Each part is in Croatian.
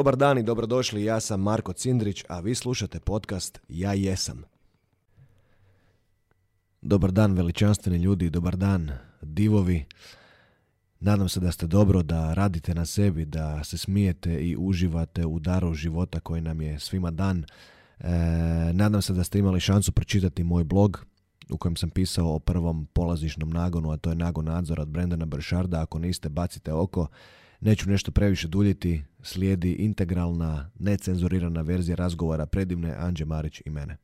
Dobar dan i dobrodošli, ja sam Marko Cindrić, a vi slušate podcast Ja jesam. Dobar dan veličanstveni ljudi, dobar dan divovi. Nadam se da ste dobro, da radite na sebi, da se smijete i uživate u daru života koji nam je svima dan. E, nadam se da ste imali šansu pročitati moj blog u kojem sam pisao o prvom polazišnom nagonu, a to je nagon nadzor od Brendana Bršarda. Ako niste, bacite oko. Neću nešto previše duljiti, slijedi integralna, necenzurirana verzija razgovora predivne Anđe Marić i mene.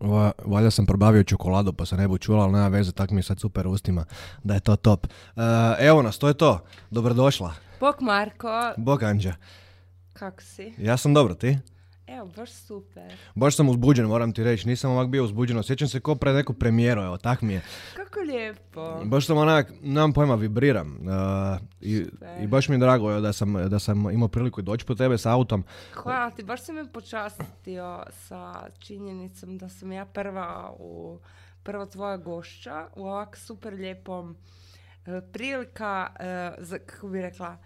Va, valjda sam probavio čokoladu pa se ne bu čula, ali nema veze, tak mi je sad super ustima da je to top. E, evo nas, to je to. Dobrodošla. Bok Marko, Bog Anđa. kako si? Ja sam dobro, ti? Evo, baš super. Baš sam uzbuđen, moram ti reći. Nisam ovak bio uzbuđen. Sjećam se ko pred neku premijeru, evo, tak mi je. Kako lijepo. Baš sam onak, nemam pojma, vibriram. Uh, i, I baš mi je drago evo, da sam, da sam imao priliku doći po tebe s autom. Hvala ti, baš si me počastio sa činjenicom da sam ja prva u prva tvoja gošća u ovak super lijepom e, prilika, e, za, kako bi rekla,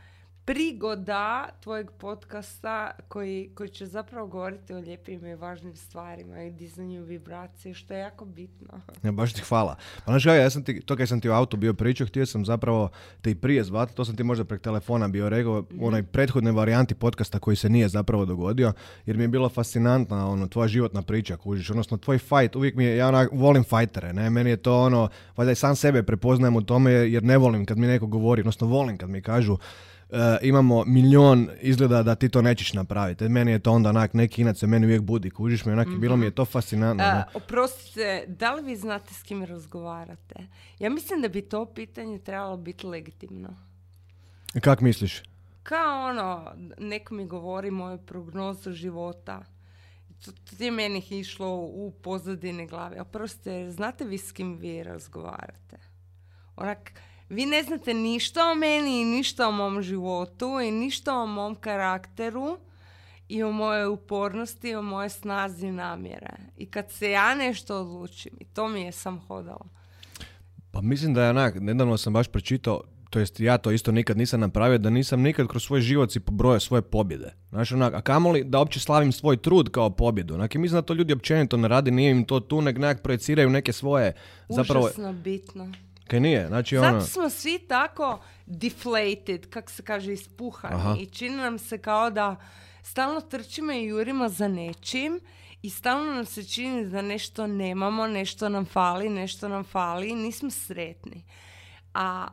prigoda tvojeg podcasta koji, koji će zapravo govoriti o lijepim i važnim stvarima i dizanju vibracije, što je jako bitno. Ja, baš ti hvala. Pa znaš ja sam ti, to kad sam ti u autu bio pričao, htio sam zapravo te i prije zvati, to sam ti možda prek telefona bio rekao, u onoj prethodnoj varijanti podcasta koji se nije zapravo dogodio, jer mi je bilo fascinantna ono, tvoja životna priča, kužiš, odnosno tvoj fight, uvijek mi je, ja onak, volim fajtere, ne, meni je to ono, valjda i sam sebe prepoznajem u tome jer ne volim kad mi neko govori, odnosno volim kad mi kažu imamo milion izgleda da ti to nećeš napraviti. Meni je to onda onak, neki inac se meni uvijek budi, kužiš me, onak, bilo mi je to fascinantno. A, oprostite, da li vi znate s kim razgovarate? Ja mislim da bi to pitanje trebalo biti legitimno. Kak misliš? Kao ono, neko mi govori moju prognozu života. To, to je meni išlo u pozadine glave. Oprostite, znate vi s kim vi razgovarate? Onak, vi ne znate ništa o meni i ništa o mom životu i ništa o mom karakteru i o mojoj upornosti i o mojoj snazi namjere. I kad se ja nešto odlučim, i to mi je sam hodala. Pa mislim da je onak, nedavno sam baš pročitao, to jest ja to isto nikad nisam napravio, da nisam nikad kroz svoj život si pobrojao svoje pobjede. Znaš, onak, a kamoli da uopće slavim svoj trud kao pobjedu. Onak, i mislim da to ljudi općenito ne radi, nije im to tu, nek nekak projeciraju neke svoje, zapravo, Užasno bitno. Kaj nije, znači ono, Zato smo svi tako deflated, kak se kaže, ispuhani. Aha. I čini nam se kao da stalno trčimo i jurimo za nečim i stalno nam se čini da nešto nemamo, nešto nam fali, nešto nam fali i nismo sretni. A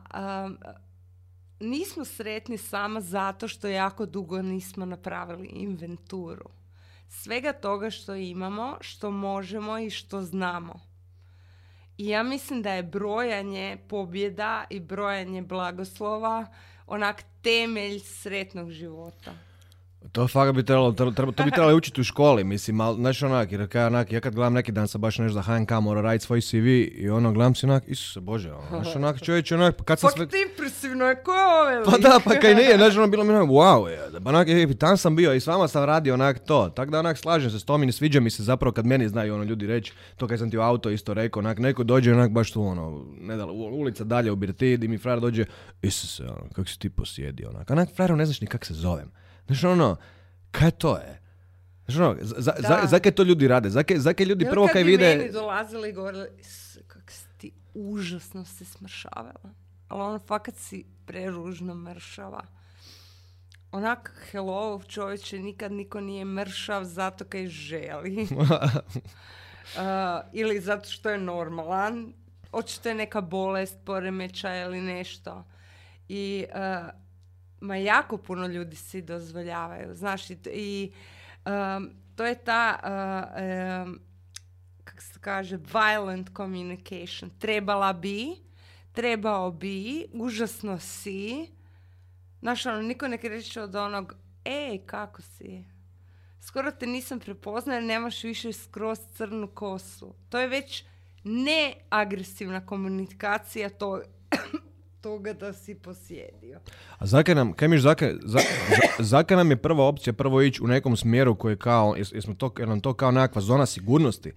um, nismo sretni samo zato što jako dugo nismo napravili inventuru. Svega toga što imamo, što možemo i što znamo. I ja mislim da je brojanje pobjeda i brojanje blagoslova onak temelj sretnog života. To fakat bi trebalo, treba, to bi trebalo učiti u školi, mislim, ali, znaš onak, jer kaj, onak, ja kad gledam neki dan sam baš nešto za HNK morao raditi svoj CV i ono, gledam si onak, Isuse Bože, ono, znaš onak, čovječe, onak, pa kad sam sve... Fak impresivno je, ko je ove Pa da, pa kaj nije, znaš, ono bilo mi onak, wow, je, pa onak, e, tam sam bio i s vama sam radio onak to, tako da onak slažem se s tom i ne sviđa mi se zapravo kad meni znaju ono ljudi reći, to kad sam ti u auto isto rekao, onak, neko dođe onak baš tu ono, ne da, ulica dalje u Birtid i mi frajer dođe, Isuse, ono, kako si ti posjedio, onak, onak, frajeru ne znaš ni kak se zovem, znaš, ono, kaj to je? Znaš, ono, za, za, Da. za, zakaj to ljudi rade? Zakaj, zakaj ljudi Jel prvo kad kaj vide... meni dolazili i govorili, "Isuse, kak si ti užasno se smršavala. Ali ono, fakat si preružno mršava. Onak, hello, čovječe, nikad niko nije mršav zato kaj želi. Uh, ili zato što je normalan. Očito je neka bolest, poremećaj ili nešto. I uh, ma jako puno ljudi si dozvoljavaju. Znaš, i, i, um, to je ta uh, um, kako se kaže, violent communication. Trebala bi, trebao bi, užasno si. Znaš, ono, niko ne kreće od onog, ej, kako si? Skoro te nisam prepoznao jer nemaš više skroz crnu kosu. To je već neagresivna komunikacija to, toga da si posjedio. A zakaj nam, kaj miš, zakaj, za, za- zakaj nam je prva opcija prvo ići u nekom smjeru koji je kao, jes, jesmo to, je nam to kao nekakva zona sigurnosti?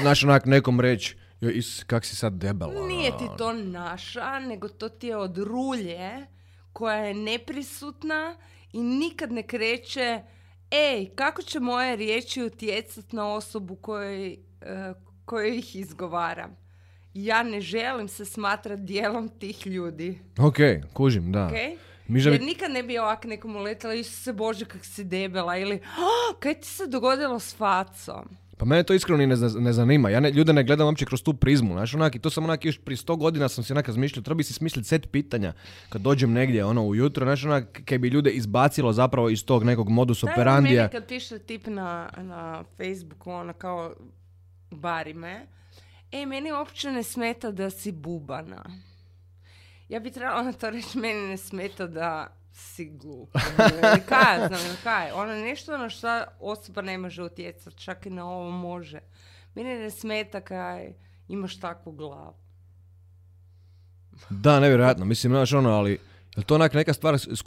Znaš, onak nekom reći, joj, is, kak si sad debel. ono, Nije ti to naša, nego to ti je od rulje koja je neprisutna i nikad ne kreće ej, kako će moje riječi utjecati na osobu kojoj, kojoj ih izgovaram. Ja ne želim se smatrati dijelom tih ljudi. Ok, kužim, da. Okay? Mi želi- Jer nikad ne bi ovak nekom uletila, Isuse Bože kak si debela ili "Ah, kaj ti se dogodilo s facom? Pa mene to iskreno ni ne, ne zanima. Ja ne, ljude ne gledam uopće kroz tu prizmu. Znaš, onak, i to sam onak još prije sto godina sam si onak razmišljao, treba bi si smisliti set pitanja kad dođem negdje ono ujutro, znaš, onak, kaj bi ljude izbacilo zapravo iz tog nekog modus Da, operandija. Meni kad piše tip na, na Facebooku, ono kao bari me, e, meni uopće ne smeta da si bubana. Ja bi trebala na to reći, meni ne smeta da si glup. Kaj, ja znam, kaj. Ono nešto na što osoba ne može utjecati, čak i na ovo može. Meni ne smeta kaj imaš takvu glavu. Da, nevjerojatno. Mislim, znaš, ono, ali je to onak neka stvar s s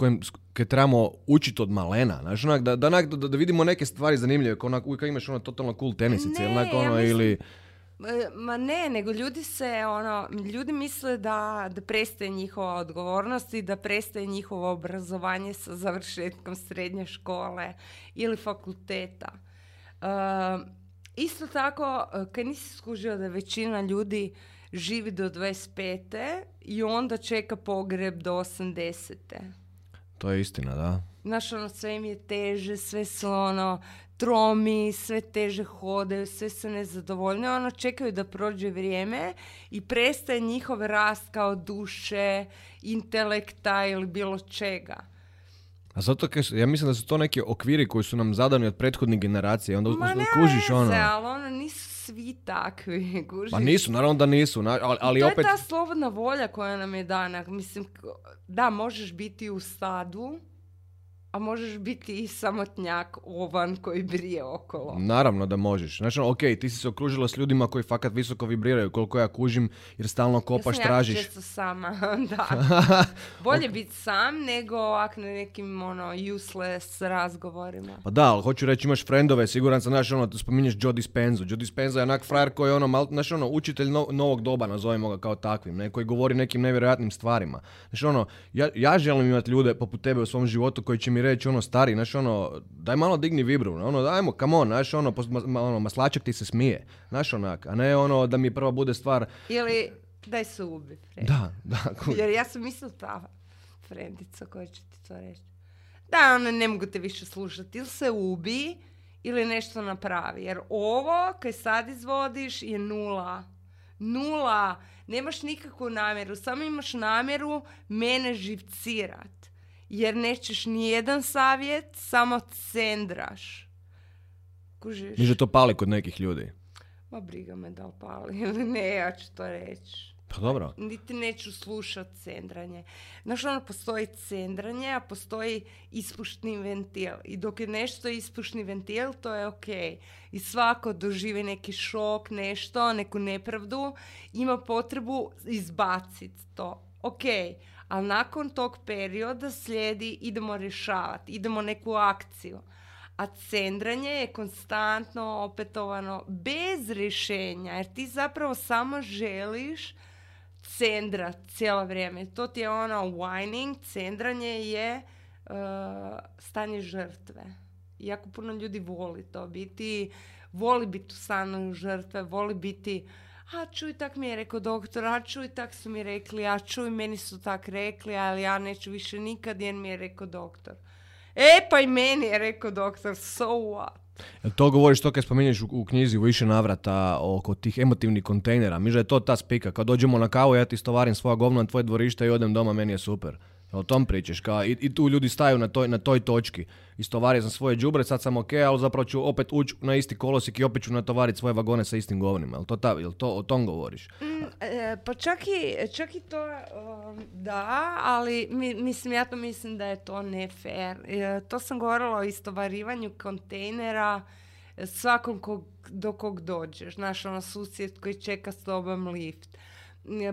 kaj trebamo učiti od malena? Znaš, onak, da, da, da, vidimo neke stvari zanimljive, kao onak, uvijek kad imaš ono totalno cool tenisice, ili Ne, ja ono, mislim- ili... Ma ne, nego ljudi se, ono, ljudi misle da, da prestaje njihova odgovornost i da prestaje njihovo obrazovanje sa završetkom srednje škole ili fakulteta. E, isto tako, e, kad nisi skužio da većina ljudi živi do 25. i onda čeka pogreb do 80. To je istina, da. Znaš, ono, sve im je teže, sve su ono, tromi, sve teže hodaju, sve su nezadovoljni. Ono, čekaju da prođe vrijeme i prestaje njihov rast kao duše, intelekta ili bilo čega. A zato su- ja mislim da su to neki okviri koji su nam zadani od prethodnih generacija. Onda Ma ne kužiš ono. veze, ali ono, nisu svi takvi, kužiš. Pa nisu, naravno da nisu, na- ali, ali to opet... je ta slobodna volja koja nam je dana. Mislim, da, možeš biti u stadu, a možeš biti i samotnjak ovan koji brije okolo. Naravno da možeš. Znači, ono, ok, ti si se okružila s ljudima koji fakat visoko vibriraju, koliko ja kužim, jer stalno kopaš, ja sam tražiš. često sama, da. Bolje biti sam nego ovak na nekim ono, useless razgovorima. Pa da, ali hoću reći, imaš frendove, siguran sam, znaš, ono, spominješ Joe Dispenza. Joe Dispenza je onak frajer koji je ono, mal, znaš, ono, učitelj no- novog doba, nazovimo ga kao takvim, ne, koji govori nekim nevjerojatnim stvarima. Znači, ono, ja, ja želim imati ljude poput tebe u svom životu koji će mi reći, ono, stari, znaš, ono, daj malo digni vibru, ono, dajmo, come on, znaš, ono, ono, maslačak ti se smije, znaš, onak, a ne ono, da mi prva bude stvar, Ili daj se ubi, Fred. da, da, kužiš. Jer ja sam isto ta frendica koja će ti to reći. Da, ono, ne mogu te više slušati. Ili se ubi, ili nešto napravi. Jer ovo, kaj sad izvodiš, je nula. Nula. Nemaš nikakvu namjeru. Samo imaš namjeru mene živcirat. Jer nećeš ni jedan savjet, samo cendraš. Kužiš? Da to pali kod nekih ljudi. Ma briga me da li pali ili ne, ja ću to reći. Pa dobro. Niti neću slušat cendranje. Znaš, ono, postoji cendranje, a postoji ispušni ventil. I dok je nešto ispušni ventil, to je ok. I svako doživi neki šok, nešto, neku nepravdu, ima potrebu izbaciti to. Ok, ali nakon tog perioda slijedi idemo rješavati, idemo neku akciju. A cendranje je konstantno opetovano bez rješenja, jer ti zapravo samo želiš cendra cijelo vrijeme. To ti je ono whining, cendranje je uh, stanje žrtve. Jako puno ljudi voli to biti, voli biti u stanju žrtve, voli biti a čuj, tak mi je rekao doktor, a čuj, tak su mi rekli, a čuj, meni su tak rekli, ali ja neću više nikad jer mi je rekao doktor. E, pa i meni je rekao doktor, so what? To govoriš to kad spominješ u, knjizi u više navrata oko tih emotivnih kontejnera. Mi da je to ta spika. Kad dođemo na kavu, ja ti stovarim svoja govna na tvoje dvorište i odem doma, meni je super. O tom pričaš? Kao, i, I tu ljudi staju na toj, na toj točki. Istovario sam svoje đubre, sad sam ok, ali zapravo ću opet ući na isti kolosik i opet ću natovariti svoje vagone sa istim govnima. Jel to, ta, jel to o tom govoriš? E, pa čak i, čak i to, um, da, ali mi, mislim, ja to mislim da je to ne fair. E, to sam govorila o istovarivanju kontejnera svakom kog, do kog dođeš. Znaš, ono susjed koji čeka s tobom lift.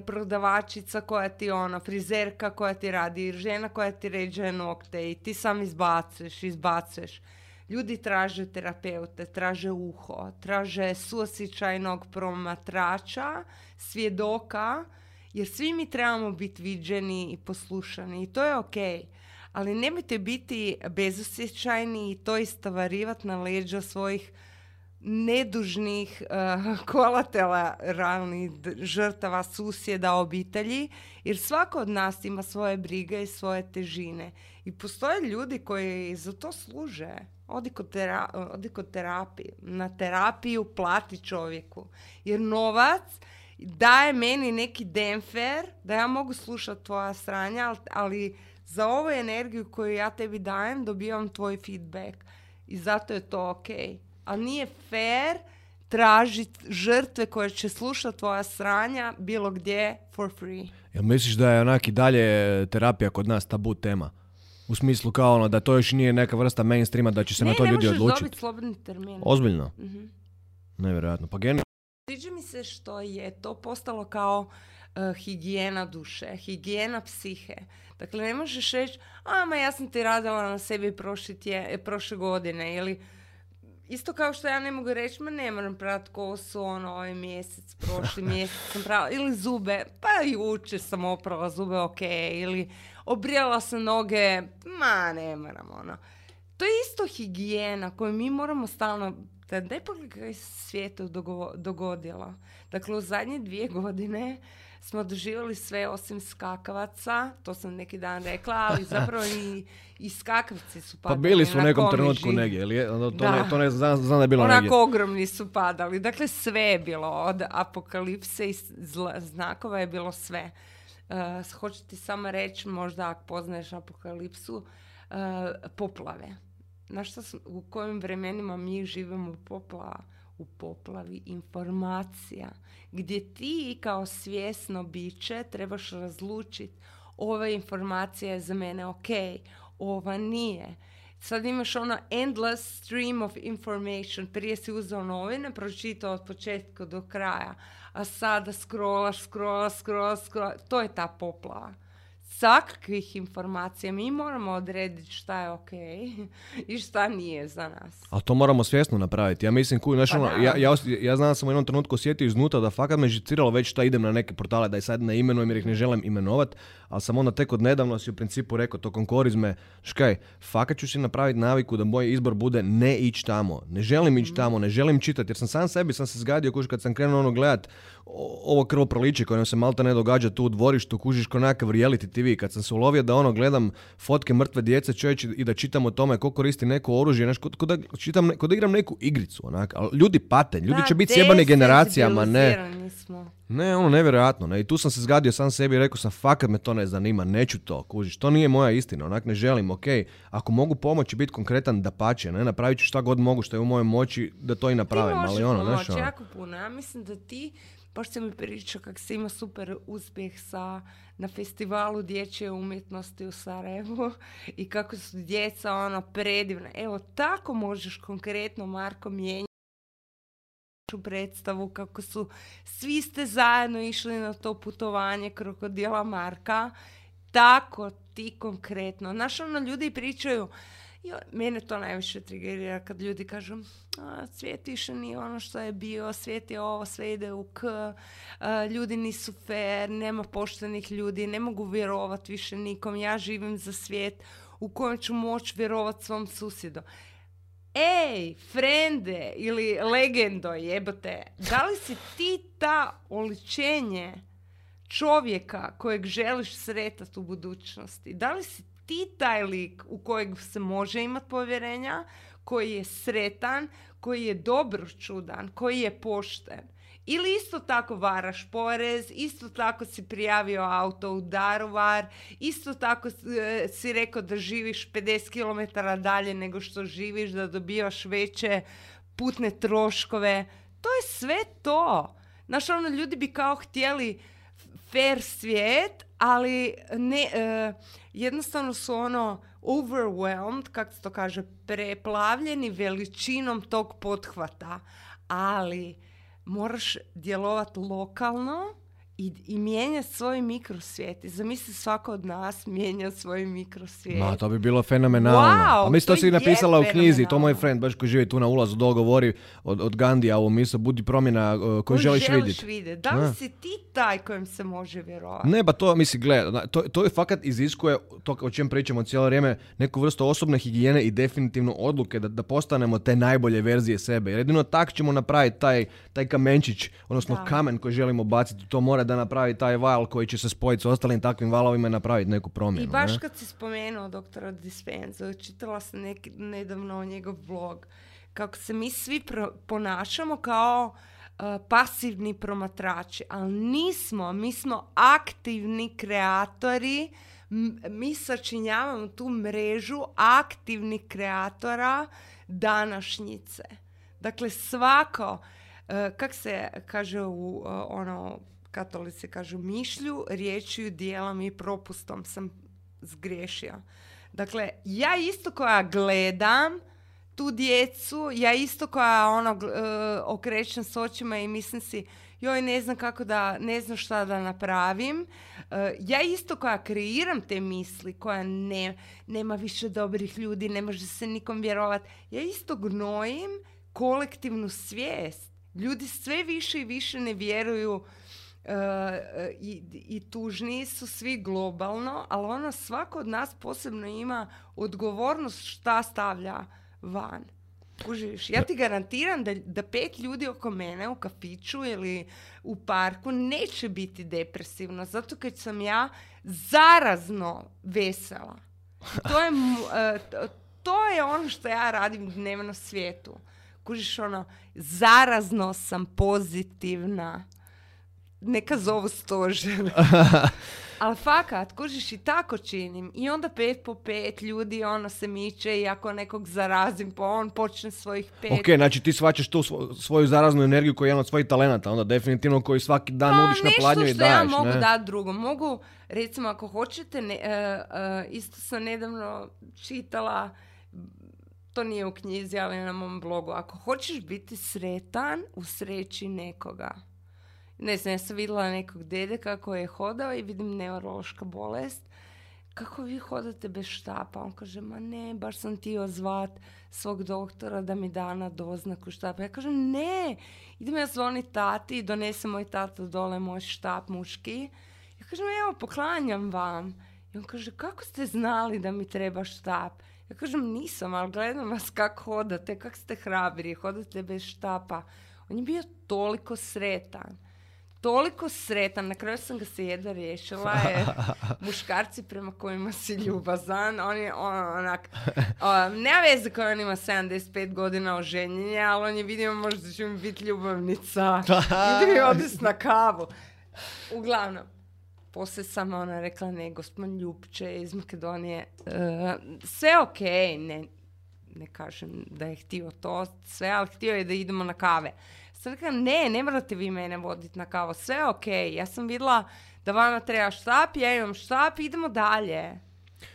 Prodavačica koja ti ono, frizerka koja ti radi, žena koja ti ređe nokte i ti sam izbacuješ, izbacuješ. Ljudi traže terapeute, traže uho, traže suosjećajnog promatrača, svjedoka Jer svi mi trebamo biti viđeni i poslušani i to je ok. Ali nemojte biti bezosjećajni i to istavarivati na leđa svojih nedužnih uh, kolateralnih žrtava, susjeda, obitelji, jer svako od nas ima svoje brige i svoje težine. I postoje ljudi koji za to služe. Odi kod, tera, odi kod terapije. Na terapiju plati čovjeku. Jer novac daje meni neki demfer da ja mogu slušati tvoja stranja, ali za ovu energiju koju ja tebi dajem dobivam tvoj feedback. I zato je to ok. Ali nije fair tražiti žrtve koje će slušati tvoja sranja bilo gdje for free. Jel misliš da je onak i dalje terapija kod nas tabu tema? U smislu kao ono da to još nije neka vrsta mainstreama da će se na to ljudi odlučiti. Ne, možeš dobiti slobodni termin. Ozbiljno? mm Nevjerojatno. Pa geni... Sviđa mi se što je to postalo kao uh, higijena duše, higijena psihe. Dakle, ne možeš reći, a ma ja sam ti radila na sebi prošle, tje, prošle godine ili Isto kao što ja ne mogu reći, ma ne moram prati kosu, ono, ovaj mjesec, prošli mjesec sam prala, ili zube, pa jučer sam oprala zube, ok, ili obrijala sam noge, ma ne moram, ono. To je isto higijena koju mi moramo stalno, da ne pogledaj se svijetu dogodila. Dakle, u zadnje dvije godine smo doživjeli sve osim skakavaca, to sam neki dan rekla, ali zapravo i, i skakavci su padali. Pa bili su u nekom trenutku negdje, ili ono, to, ne, to ne znam, znam da je bilo Onako negdje. ogromni su padali, dakle sve je bilo, od apokalipse i znakova je bilo sve. Uh, hoću ti samo reći, možda ako poznaješ apokalipsu, uh, poplave. Znaš što, u kojim vremenima mi živimo u poplava? U poplavi informacija gdje ti kao svjesno biće trebaš razlučiti ova informacija je za mene ok, ova nije. Sad imaš ono endless stream of information. Prije si uzeo novine, pročitao od početka do kraja, a sada scrollaš, scrollaš, scrollaš, scrollaš. To je ta poplava svakakvih informacija. Mi moramo odrediti šta je ok i šta nije za nas. Ali to moramo svjesno napraviti. Ja mislim, kuj, znaš, pa ono, ja, ja, ja znam da sam u jednom trenutku osjetio iznutra da fakat me žiciralo već šta idem na neke portale, da i sad ne imenujem jer ih ne želim imenovat, ali sam onda tek od nedavno si u principu rekao tokom korizme, škaj, fakat ću si napraviti naviku da moj izbor bude ne ići tamo. Ne želim ići mhm. tamo, ne želim čitati, jer sam sam sebi sam se zgadio kuš kad sam krenuo ono gledat ovo krvo proliče koje nam se malta ne događa tu u dvorištu, kužiš ko nekakav reality TV. Kad sam se ulovio da ono gledam fotke mrtve djece čovječ i da čitam o tome ko koristi neko oružje, znaš, kod, da, čitam, kod da igram neku igricu, onak. Ali ljudi pate, ljudi će biti sjebani generacijama, ne. Ne, ono, nevjerojatno, ne. I tu sam se zgadio sam sebi i rekao sam, fakat me to ne zanima, neću to, kužiš, to nije moja istina, onak, ne želim, ok. Ako mogu pomoći biti konkretan, da pače, ne, napravit ću šta god mogu što je u mojoj moći da to i napravim, ali ono, pomoći, ono. jako puno, ja mislim da ti baš se mi pričao kako se ima super uspjeh sa, na festivalu dječje umjetnosti u Sarajevu i kako su djeca ono predivna. Evo, tako možeš konkretno, Marko, mijenjati predstavu kako su svi ste zajedno išli na to putovanje krokodila Marka tako ti konkretno znaš ono ljudi pričaju jo, mene to najviše trigerira kad ljudi kažu a, svijet više nije ono što je bio, svijet je ovo, sve ide u k, ljudi nisu fair, nema poštenih ljudi, ne mogu vjerovati više nikom, ja živim za svijet u kojem ću moći vjerovati svom susjedu. Ej, frende ili legendo jebote, da li si ti ta oličenje čovjeka kojeg želiš sretati u budućnosti? Da li si ti taj lik u kojeg se može imati povjerenja, koji je sretan, koji je dobro čudan, koji je pošten. Ili isto tako varaš porez, isto tako si prijavio auto u Daruvar, isto tako e, si rekao da živiš 50 km dalje nego što živiš, da dobivaš veće putne troškove. To je sve to. Znaš, ono, ljudi bi kao htjeli fair svijet, ali ne, e, jednostavno su ono overwhelmed, kako se to kaže, preplavljeni veličinom tog pothvata. Ali moraš djelovati lokalno i, i mijenja svoj mikrosvijet. I zamisli svako od nas mijenja svoj mikrosvijet. Ma, to bi bilo fenomenalno. Wow, A mislim, to to si napisala u knjizi, to moj friend, baš koji živi tu na ulazu, dol govori od, od Gandija ovu misao, budi promjena uh, koju Koju želiš vidjeti. Da li Da. si ti taj kojem se može vjerovati? Ne, ba to, misli, gle, na- to, to je fakat iziskuje, to o čem pričamo cijelo vrijeme, neku vrstu osobne higijene i definitivno odluke da, da postanemo te najbolje verzije sebe. Jer jedino tak ćemo napraviti taj, taj kamenčić, odnosno Da. kamen koji želimo baciti, to mora da napravi taj val koji će se spojiti s ostalim takvim valovima i napraviti neku promjenu. I baš ne? kad si spomenuo doktora Dispenza, čitala sam neki, nedavno njegov blog, kako se mi svi pro- ponašamo kao uh, pasivni promatrači, ali nismo, mi smo aktivni kreatori, m- mi sačinjavamo tu mrežu aktivnih kreatora današnjice. Dakle, svako, uh, kak se kaže u uh, ono, katolici kažu mišlju, riječju, dijelom i propustom sam zgriješio. Dakle, ja isto koja gledam tu djecu, ja isto koja ono e, okrećem s očima i mislim si joj ne znam kako da, ne znam šta da napravim. E, ja isto koja kreiram te misli, koja ne, nema više dobrih ljudi, ne može se nikom vjerovati. Ja isto gnojim kolektivnu svijest. Ljudi sve više i više ne vjeruju i, i tužniji su svi globalno, ali ono svako od nas posebno ima odgovornost šta stavlja van. Kužiš, ja ti garantiram da, da pet ljudi oko mene u kafiću ili u parku neće biti depresivno, zato kad sam ja zarazno vesela. To je, e, to je ono što ja radim dnevno svijetu. Kužiš ono, zarazno sam pozitivna. Neka zovu stožer. Ali fakat, kužiš i tako činim. I onda pet po pet ljudi ono se miče i ako nekog zarazim pa on počne svojih pet. Ok, znači ti svaćaš tu svo- svoju zaraznu energiju koja je jedan od svojih talenata, onda definitivno koji svaki dan Pa nudiš na pladnju i nešto što daješ, ja mogu ne? dati drugom. Mogu, recimo, ako hoćete, ne, e, e, isto sam nedavno čitala, to nije u knjizi, ali na mom blogu. Ako hoćeš biti sretan, usreći nekoga. Ne znam, ja sam vidjela nekog dede kako je hodao i vidim neurološka bolest. Kako vi hodate bez štapa? On kaže, ma ne, baš sam htio zvat svog doktora da mi da na doznaku štapa. Ja kažem, ne, idem ja zvonit tati i donese moj tata dole moj štap muški. Ja kažem, evo, poklanjam vam. I on kaže, kako ste znali da mi treba štap? Ja kažem, nisam, ali gledam vas kako hodate, kako ste hrabri, hodate bez štapa. On je bio toliko sretan toliko sretan, na kraju sam ga se jedva riješila, jer muškarci prema kojima si ljubazan, on je on, onak, o, nema veze koji on ima 75 godina oženjenja, ali on je vidio možda će mi biti ljubavnica, ide mi odis na kavu. Uglavnom, poslije sam ona rekla, ne, gospodin Ljupče iz Makedonije, e, sve ok, ne, ne kažem da je htio to sve, ali htio je da idemo na kave. Sam rekla, ne, ne morate vi mene voditi na kavu, sve je ok. Ja sam vidjela da vama treba štap, ja imam štap, idemo dalje.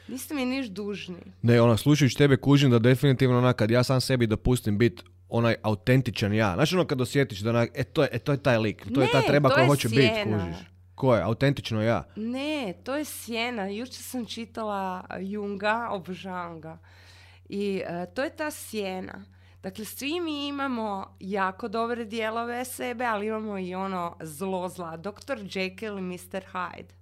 Niste mi niš dužni. Ne, ono, slušajući tebe kužim da definitivno onak, kad ja sam sebi dopustim bit onaj autentičan ja. Znači ono kad osjetiš da onak, e to je, e, to je taj lik, to je ta Ne, treba koja hoće biti, kužiš. Ko je? Autentično ja. Ne, to je sjena. Jučer sam čitala Junga, obožavam ga. I e, to je ta sjena. Dakle, svi mi imamo jako dobre dijelove sebe, ali imamo i ono zlo zla. Dr. Jekyll i Mr. Hyde.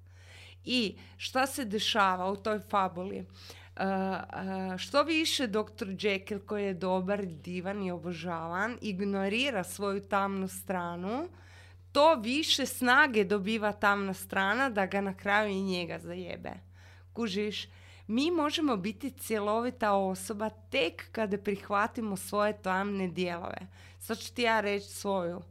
I šta se dešava u toj fabuli? Uh, uh, što više Dr. Jekyll koji je dobar, divan i obožavan ignorira svoju tamnu stranu, to više snage dobiva tamna strana da ga na kraju i njega zajebe. Kužiš, mi možemo biti cjelovita osoba tek kada prihvatimo svoje tamne dijelove. Sad ću ti ja reći svoju.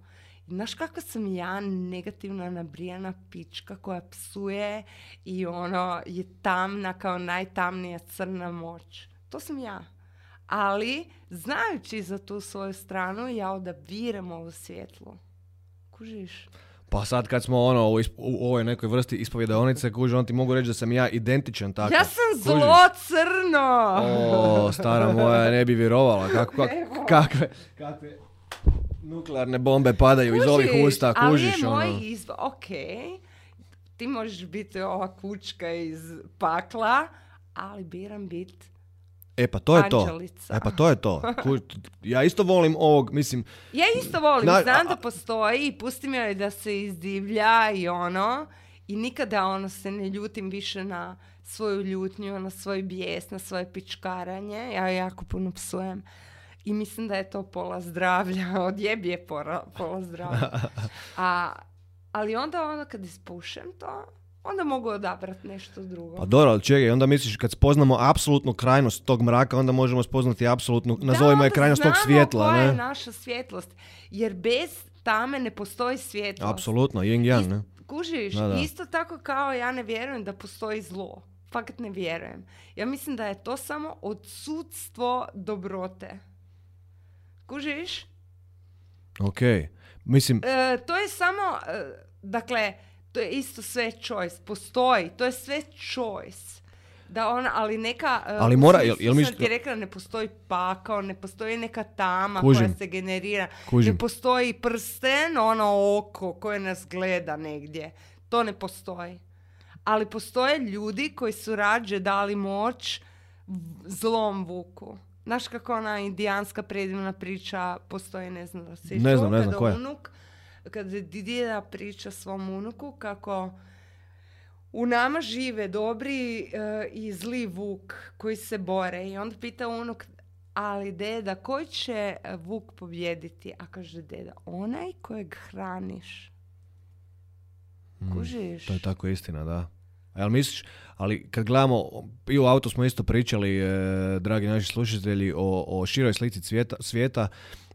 Znaš kako sam ja negativna nabrijana pička koja psuje i ono je tamna kao najtamnija crna moć. To sam ja. Ali, znajući za tu svoju stranu, ja odabiram ovu svjetlu. Kužiš? Pa sad kad smo ono u, u ovoj nekoj vrsti ispovjedaonice, kužiš, on ti mogu reći da sam ja identičan tako. Ja sam Kužiš? zlo crno! O, stara moja, ne bi vjerovala. Kako, Evo. kakve, kakve Nuklearne bombe padaju iz ovih Kužiš, usta, ali kužiš je moj ono. izbor, ok, ti možeš biti ova kučka iz pakla, ali biram biti E pa to je to. Anđelica. E pa to je to. Ku- Ja isto volim ovog, mislim, Ja isto volim, Na- znam a- da postoji i pustim joj da se izdivlja i ono, i nikada ono se ne ljutim više na svoju ljutnju, na svoj bijes, na svoje pičkaranje, ja jako puno psujem. I mislim da je to pola zdravlja, odjebi je pola, pola zdravlja. A, ali onda ono kad ispušem to, onda mogu odabrati nešto drugo. pa dobro, ali čekaj, onda misliš kad spoznamo apsolutnu krajnost tog mraka, onda možemo spoznati apsolutnu, nazovimo je da, krajnost tog svjetla, koja je naša svjetlost. Jer bez tame ne postoji svjetlost. Apsolutno, yin yang, ne? Kužiš, Da, da. isto tako kao ja ne vjerujem da postoji zlo. Fakat ne vjerujem. Ja mislim da je to samo odsudstvo dobrote. Kužiš? Ok. Mislim, E, to je samo, e, dakle, to je isto sve choice. Postoji, to je sve choice. Da ona, ali neka... e, Ali mora- jel- jel misli- ti rekla, ne postoji pakao, ne postoji neka tama Kužim. koja se generira. Kužim. Ne postoji prsten, ono oko koje nas gleda negdje. To ne postoji. Ali postoje ljudi koji su rađe dali moć zlom vuku. Znaš kako ona indijanska predivna priča postoji, ne znam da se Ne znam, ne znam, koja? unuk, kada dida priča svom unuku kako u nama žive dobri e, i zli vuk koji se bore i onda pita unuk ali deda, koji će e, vuk pobjediti? A kaže deda, onaj kojeg hraniš. Kužiš? Mm, to je tako istina, da. A jel misliš, ali kad gledamo, i u autu smo isto pričali, e, dragi naši slušatelji, o, o široj slici svijeta, svijeta,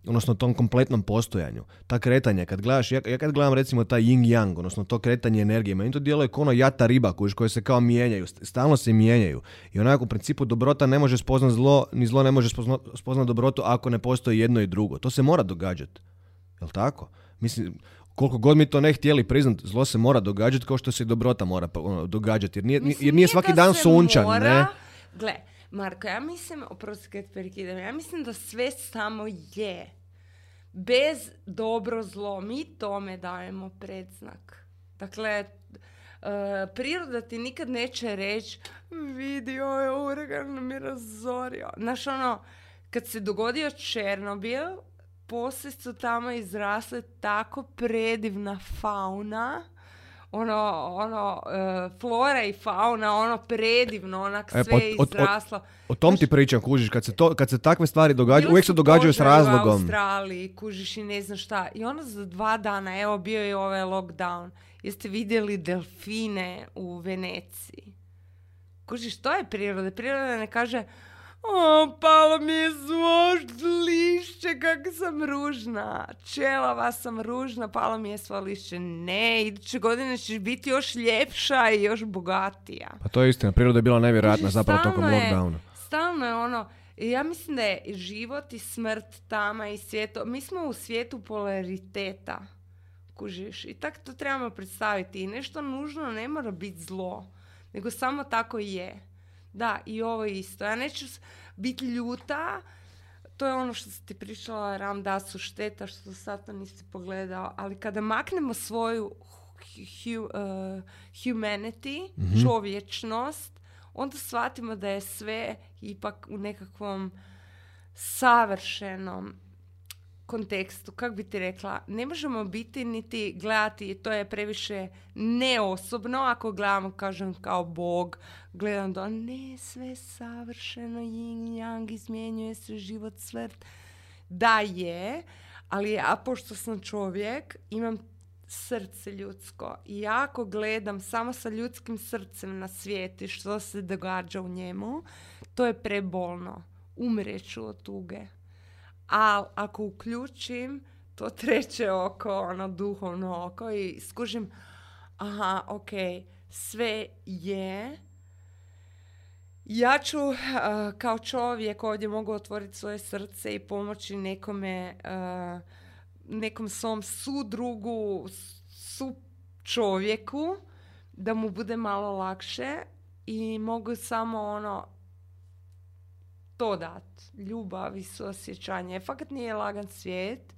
odnosno tom kompletnom postojanju. Ta kretanja, kad gledaš, ja, ja kad gledam recimo taj yin yang, odnosno to kretanje energije, meni to djeluje kao ono jata riba kužiš, koje se kao mijenjaju, st- stalno se mijenjaju. I onako u principu dobrota ne može spoznat zlo, ni zlo ne može spoznat, spoznat dobrotu ako ne postoji jedno i drugo. To se mora događati. Jel tako? Mislim, koliko god mi to ne htjeli priznat, zlo se mora događati kao što se i dobrota mora pa, ono, događati. Jer nije, Mislim, jer nije svaki da dan sunčan, mora- ne? Gle, Marko, ja mislim, oprosti kad prekidam, ja mislim da sve samo je. Bez dobro zlo, mi tome dajemo predznak. Dakle, e, priroda ti nikad neće reći vidio je uragan mi razorio. Znaš ono, kad se dogodio Černobil, poslije su tamo izrasle tako predivna fauna, ono, ono, e, flora i fauna, ono predivno, onak E, sve pa je od- od- izraslo. O tom ti pričam, kužiš, kad se, to, kad se takve stvari događaju, uvijek se događaju s požari U razlogom. Australiji, kužiš i ne znam šta. I ono za dva dana, evo bio je ovaj lockdown. Jeste vidjeli delfine u Veneciji? Kužiš, to je priroda. Priroda ne kaže o, palo mi je zvožd lišće, kako sam ružna. Čelava sam ružna, palo mi je sva lišće. Ne, iduće godine ćeš biti još ljepša i još bogatija. Pa to je istina, priroda je bila nevjerojatna zapravo tokom je- lockdowna. Stalno je ono, ja mislim da je život i smrt tama i svijeto, mi smo u svijetu polariteta, kužiš, i tak to trebamo predstaviti i nešto nužno ne mora biti zlo, nego samo tako je. Da, i ovo isto. Ja neću biti ljuta, to je ono što sam ti pričala Ram Dasu, šteta što sad to nisi pogledao, ali kada maknemo svoju hu- uh, humanity, čovječnost, onda shvatimo da je sve ipak u nekakvom savršenom kontekstu, kako bi ti rekla, ne možemo biti niti gledati, to je previše neosobno, ako gledamo, kažem, kao Bog, gledam da ne, sve savršeno, yin, yang, izmjenjuje se život, smrt. Da je, ali ja, pošto sam čovjek, imam srce ljudsko i ja ako gledam samo sa ljudskim srcem na svijet što se događa u njemu, to je prebolno. Umreću od tuge. A ako uključim to treće oko, ono duhovno oko i skužim, aha, ok, sve je, ja ću a, kao čovjek ovdje mogu otvoriti svoje srce i pomoći nekome, a, nekom svom sudrugu, su čovjeku, da mu bude malo lakše i mogu samo ono to dat. Ljubav i suosjećanje. Fakat nije lagan svijet,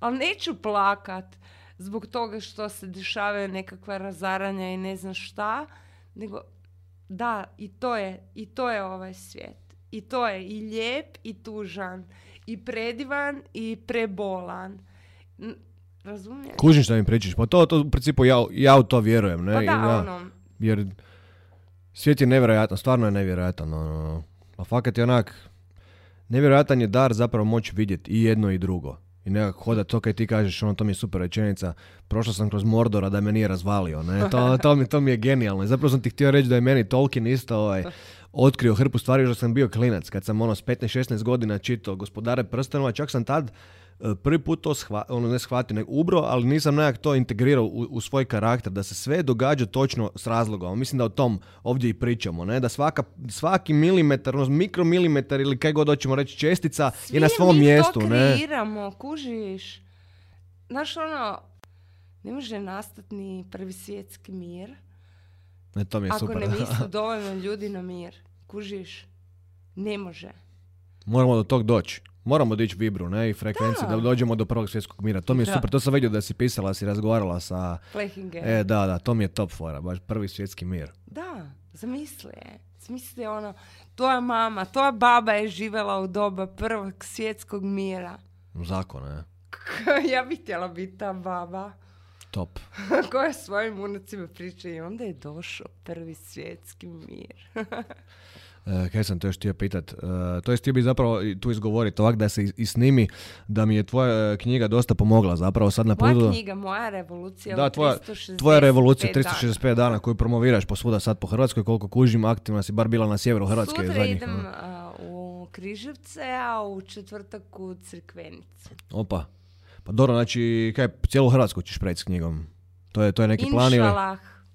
Ali neću plakat zbog toga što se dešavaju nekakva razaranja i ne znam šta, nego da, i to je, i to je ovaj svijet. I to je i lijep i tužan, i predivan i prebolan. N- Razumiješ? Kužim šta mi pričaš. Pa to, to u principu ja, ja u to vjerujem. Ne? Pa I da, ja- ono, Jer svijet je nevjerojatan, stvarno je nevjerojatan. Ono. A fakat je onak, nevjerojatan je dar zapravo moći vidjeti i jedno i drugo. I nekako hodat to kaj ti kažeš, ono, to mi je super rečenica, prošao sam kroz Mordora da me nije razvalio, ne, to, to, mi, to mi je genijalno. I zapravo sam ti htio reći da je meni Tolkien isto ovaj, otkrio hrpu stvari još sam bio klinac, kad sam ono s 15-16 godina čitao Gospodare prstenova, čak sam tad prvi put to shva, ono ne shvatio, nego ubro, ali nisam nekak to integrirao u, u svoj karakter, da se sve događa točno s razlogom. Mislim da o tom ovdje i pričamo, ne? da svaka, svaki milimetar, ono, mikromilimetar ili kaj god hoćemo reći čestica je na svi svom mi mjestu. to Ne? kreiramo, kužiš. Znaš, ono, ne može nastati ni prvi svjetski mir ne, to mi je ako super. ne misli dovoljno ljudi na mir. Kužiš? Ne može. Moramo do tog doći. Moramo dići vibru ne? i frekvenciju da. Da. dođemo do prvog svjetskog mira. To mi je Da. super, to sam vidio da si pisala, si razgovarala sa... Flehinger. E, da, da, to mi je top fora, baš prvi svjetski mir. Da, zamisli je. Zamisli ono, tvoja mama, tvoja baba je živjela u doba prvog svjetskog mira. Zakon, ne? ja bih htjela biti ta baba Top. koja svojim unucima priča i onda je došao prvi svjetski mir. E, kaj sam te još htio pitat? E, to jest htio bi zapravo tu izgovoriti ovak da se i, snimi da mi je tvoja e, knjiga dosta pomogla zapravo sad na putu. Moja knjiga, moja revolucija Da, tvoja, 365 tvoja revolucija dana. 365 dana koju promoviraš posvuda sad po Hrvatskoj, koliko kužim, aktivna si bar bila na sjeveru Hrvatske. Sutra zadnjih, idem a, u Križevce, a u četvrtak u Crkvenicu. Opa. Pa dobro, znači, kaj, cijelu Hrvatsku ćeš preći s knjigom? To je, to je neki plan ili?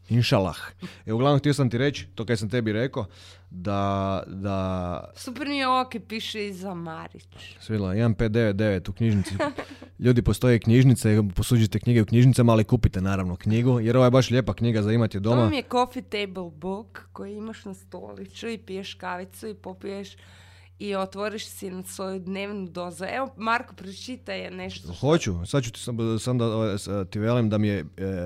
Inšalah. E, uglavnom, htio sam ti reći, to kaj sam tebi rekao, da, da Super mi je ovo kad piše iza Marić. Svila, 1599 u knjižnici. Ljudi, postoje knjižnice, posuđite knjige u knjižnicama, ali kupite naravno knjigu, jer ovo je baš lijepa knjiga za imati To doma. vam je coffee table book koji imaš na stoliću i piješ kavicu i popiješ i otvoriš si na svoju dnevnu dozu. Evo, Marko, pročitaj je nešto. što- Hoću, sad ću ti sam, sam da ovaj, ti velim da mi je, e,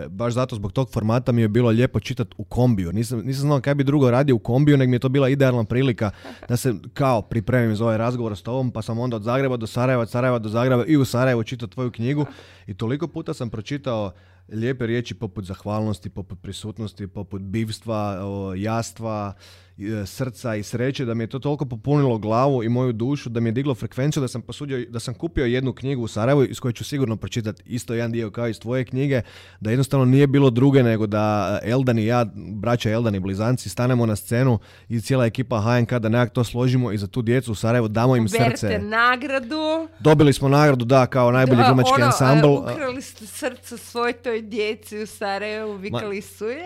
baš zato zbog tog formata mi je bilo lijepo čitati u kombiju. Nisam, nisam znao kaj bi drugo radio u kombiju, nego mi je to bila idealna prilika da se kao pripremim za ovaj razgovor s tobom, pa sam onda od Zagreba do Sarajeva, od Sarajeva do Zagreba i u Sarajevo čitao tvoju knjigu i toliko puta sam pročitao lijepe riječi poput zahvalnosti, poput prisutnosti, poput bivstva, o, jastva, srca i sreće, da mi je to toliko popunilo glavu i moju dušu, da mi je diglo frekvenciju, da sam posudio, da sam kupio jednu knjigu u Sarajevu iz koje ću sigurno pročitati isto jedan dio kao iz tvoje knjige, da jednostavno nije bilo druge nego da Eldan i ja, braća Eldan i blizanci, stanemo na scenu i cijela ekipa HNK da nekak to složimo i za tu djecu u Sarajevu damo im Uberte srce. nagradu. Dobili smo nagradu, da, kao najbolji Da, glumački ono, ansambl. e, ukrali ste srce svoj toj djeci u Sarajevu, vikali su je,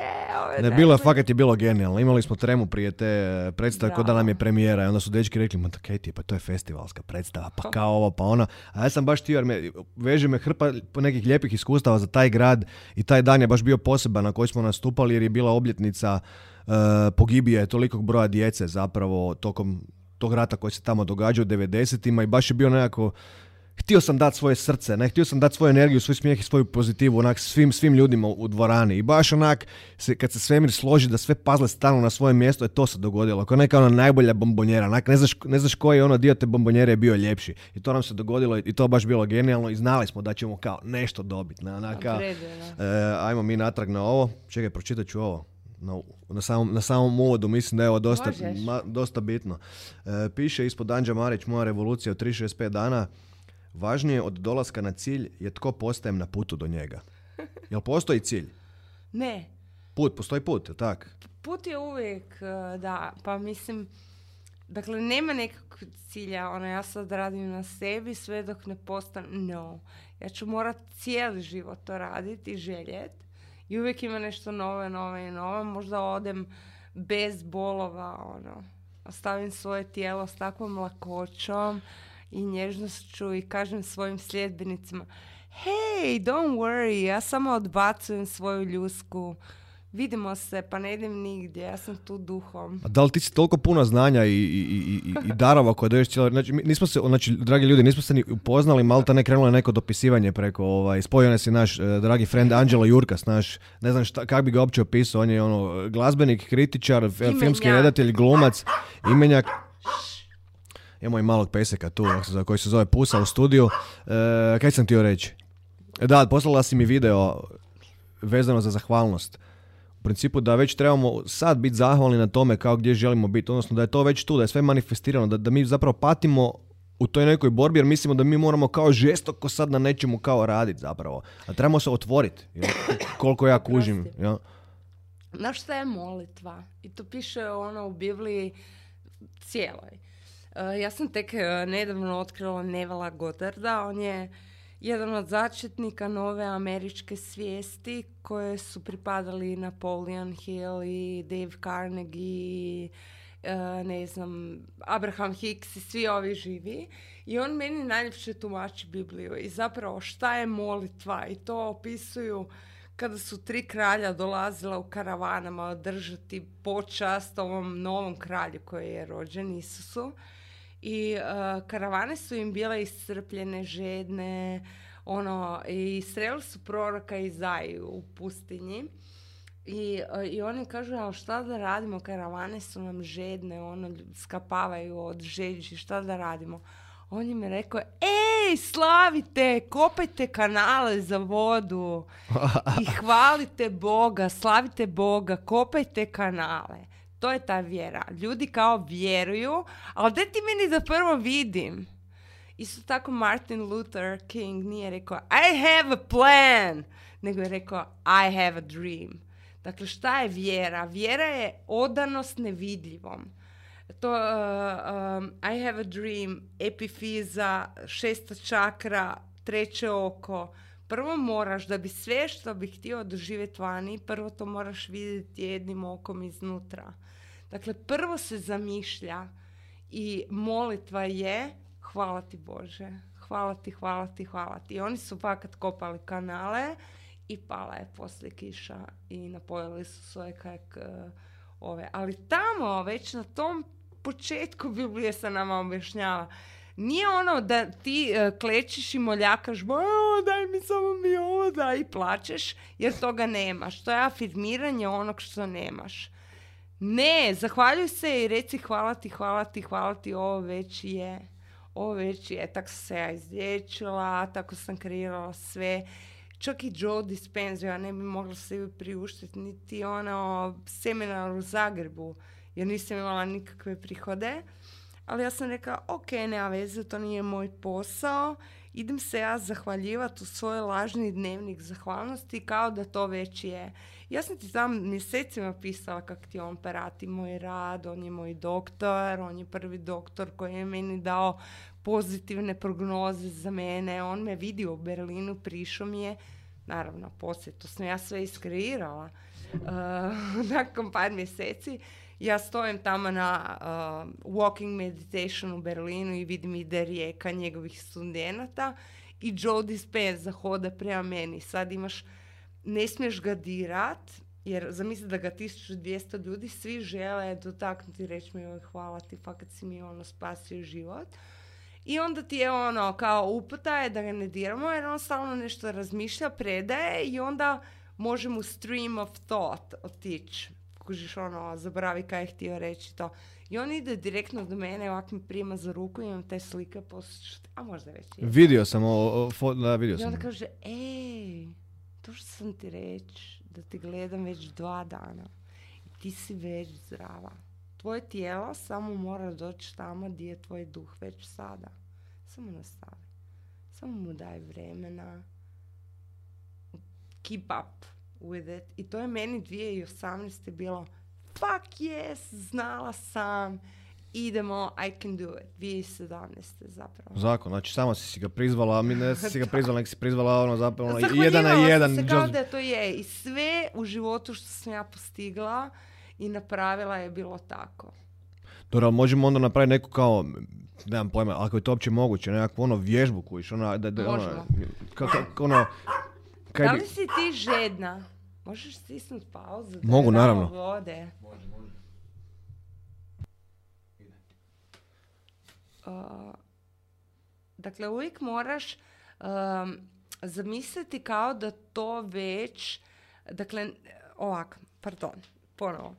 Ne, bilo je, najbolje." fakat je bilo genijalno. Imali smo tremu prije te e, predstave kod da nam je premijera i onda su dečki rekli, ma kaj ti je, pa to je festivalska predstava, pa kao ovo, pa ono. A ja sam baš htio, jer me, veže me hrpa nekih lijepih iskustava za taj grad i taj dan je baš bio poseban na koji smo nastupali jer je bila obljetnica e, pogibije tolikog broja djece zapravo tokom tog rata koji se tamo događa u 90-ima i baš je bio nekako htio sam dati svoje srce, ne, htio sam dati svoju energiju, svoj smijeh i svoju pozitivu onak svim, svim ljudima u dvorani. I baš onak, se, kad se svemir složi da sve pazle stanu na svoje mjesto, je to se dogodilo. Kao neka ona najbolja bombonjera. Onak, ne, znaš, ne znaš koji je ono dio te bombonjere je bio ljepši. I to nam se dogodilo i to baš bilo genijalno i znali smo da ćemo kao nešto dobiti. Ne, onak, kao, e, ajmo mi natrag na ovo. Čekaj, pročitat ću ovo. Na, na, samom, na samom uvodu mislim da je ovo dosta, ma- dosta bitno. E, piše ispod Anđa Marić, moja revolucija u 365 dana. Važnije od dolaska na cilj je tko postajem na putu do njega. Jel postoji cilj? Ne, Put, postoji put, jel tak? put je uvijek, uh, da, pa mislim, dakle, nema nekakvog cilja, ono, ja sad radim na sebi sve dok ne postanem, no, ja ću morat cijeli život to raditi i željet i uvijek ima nešto nove, nove i nove, možda odem bez bolova, ono, ostavim svoje tijelo s takvom lakoćom i nježnošću i kažem svojim sljedbenicima, hey, don't worry, ja samo odbacujem svoju ljusku vidimo se, pa ne idem nigdje, ja sam tu duhom. A da li ti si toliko puno znanja i, i, i, i, i darova koje doješ cijelo... Znači, nismo se, znači, dragi ljudi, nismo se ni upoznali, malta ne krenulo je neko dopisivanje preko, ovaj, spojio si naš eh, dragi friend Angelo Jurkas, naš, ne znam šta, kako bi ga uopće opisao, on je ono, glazbenik, kritičar, Imenjak. filmski redatelj, glumac, imenjak. Imamo i malog peseka tu, koji se zove Pusa u studiju. E, kaj sam htio reći? Da, poslala si mi video vezano za zahvalnost. U principu da već trebamo sad biti zahvalni na tome kao gdje želimo biti, odnosno da je to već tu, da je sve manifestirano, da, da mi zapravo patimo u toj nekoj borbi jer mislimo da mi moramo kao žestoko sad na nečemu kao raditi zapravo. A trebamo se otvoriti, koliko ja kužim. Jel? Znaš šta je molitva? I to piše ono u Bibliji cijeloj. E, ja sam tek e, nedavno otkrila Nevela Godarda. On je jedan od začetnika nove američke svijesti koje su pripadali Napoleon Hill i Dave Carnegie e, ne znam, Abraham Hicks i svi ovi živi. I on meni najljepše tumači Bibliju. I zapravo šta je molitva? I to opisuju kada su tri kralja dolazila u karavanama održati počast ovom novom kralju koji je rođen Isusu. I e, karavane su im bile iscrpljene, žedne, ono, i sreli su proroka Izaju u pustinji. I, e, I oni kažu, ali šta da radimo, karavane su nam žedne, ono, skapavaju od žeđi, šta da radimo? On im je rekao, ej, slavite, kopajte kanale za vodu i hvalite Boga, slavite Boga, kopajte kanale. To je ta vjera. Ljudi kao vjeruju, ali da ti meni da prvo vidim. Isto tako Martin Luther King nije rekao I have a plan, nego je rekao I have a dream. Dakle, šta je vjera? Vjera je odanost nevidljivom. To uh, um, I have a dream, epifiza, šesta čakra, treće oko. Prvo moraš, da bi sve što bi htio doživjeti vani, prvo to moraš vidjeti jednim okom iznutra. Dakle, prvo se zamišlja i molitva je hvala ti Bože, hvala ti, hvala ti, hvala ti. Oni su fakat kopali kanale i pala je poslije kiša i napojili su svoje kajak e, ove. Ali tamo, već na tom početku Biblije se nama objašnjava. Nije ono da ti e, klečiš i moljakaš, "Ma, o, daj mi samo mi ovo, da i plačeš, jer toga nemaš. To je afirmiranje onog što nemaš. Ne, zahvaljuj se i reci hvala ti, hvala ti, hvala ti, ovo već je. Ovo već je, tako sam se ja izliječila, tako sam kreirala sve. Čak i Joe Dispenza, ja ne bi mogla sebi priuštiti niti ono seminar u Zagrebu, jer nisam imala nikakve prihode. Ali ja sam rekla, ok, nema veze, to nije moj posao. Idem se ja zahvaljivati u svoj lažni dnevnik zahvalnosti kao da to već je. Ja sam ti tam mjesecima pisala kak ti on prati moj rad, on je moj doktor, on je prvi doktor koji je meni dao pozitivne prognoze za mene, on me vidio u Berlinu, prišao mi je, naravno, poslije, to sam ja sve iskreirala. Uh, nakon par mjeseci ja stojim tamo na uh, walking meditation u Berlinu i vidim ide rijeka njegovih studenata i Joe Dispenza hoda prema meni. Sad imaš, ne smiješ ga dirat, jer zamisli da ga 1200 ljudi svi žele dotaknuti i reći mi "Oj, hvala ti, fakat si mi ono spasio život. I onda ti je ono kao uputa je da ga ne diramo jer on stalno nešto razmišlja, predaje i onda može mu stream of thought otići. Kužiš ono, zaboravi kaj je htio reći to. I on ide direktno do mene, ovak mi prima za ruku, imam te slike, ti- a možda već je. Vidio sam, o, o, fo- da, vidio I sam. onda kaže, ej, to što sam ti reći, da te gledam već dva dana. I ti si već zdrava. Tvoje tijelo samo mora doći tamo gdje je tvoj duh već sada. Samo nastavi. Samo mu daj vremena. Keep up with it. I to je meni 2018. bilo fuck yes, znala sam. Idemo, I can do it. 2017. zapravo. Zakon, znači samo si si ga prizvala, a mi ne si ga prizvala, nek si prizvala ono zapravo ono, jedan na jedan. sam se kao da to je. I sve u životu što sam ja postigla i napravila je bilo tako. Dobro, ali možemo onda napraviti neku kao, nemam pojma, ako je to uopće moguće, nekakvu ono vježbu kojiš, ono, da, da, ono, ka, ka- ono, kaj da bi, li si ti žedna? Možeš stisnuti pauzu? Mogu, da naravno. Vode. Uh, dakle, uvijek moraš um, zamisliti kao da to već, dakle, ovak, pardon, ponovo.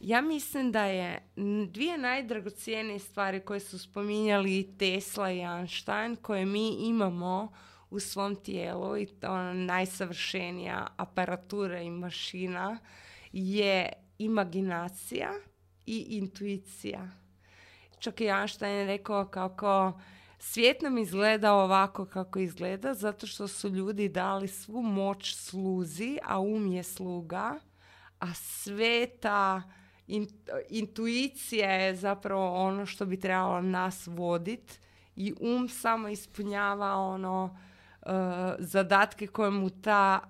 Ja mislim da je dvije najdragocijenije stvari koje su spominjali Tesla i Einstein, koje mi imamo u svom tijelu i to ona najsavršenija aparatura i mašina je imaginacija i intuicija. Čak i Einstein je rekao kako svijet nam izgleda ovako kako izgleda zato što su ljudi dali svu moć sluzi, a um je sluga, a sve ta in- intuicija je zapravo ono što bi trebalo nas vodit i um samo ispunjava ono zadatke koje mu ta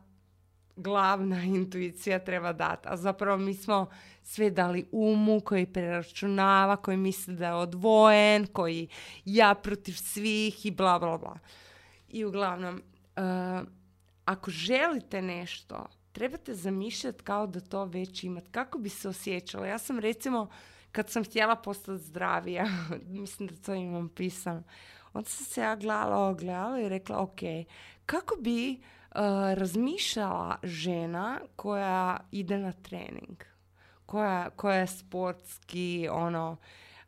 glavna intuicija treba dati. A zapravo mi smo sve dali umu koji preračunava, koji misli da je odvojen, koji ja protiv svih i bla bla bla. I uglavnom, uh, ako želite nešto, trebate zamišljati kao da to već imate. Kako bi se osjećala? Ja sam recimo, kad sam htjela postati zdravija, mislim da to imam pisano, onda sam se ja gledala, gledala i rekla, ok, kako bi uh, razmišljala žena koja ide na trening? Koja, koja je sportski, ono,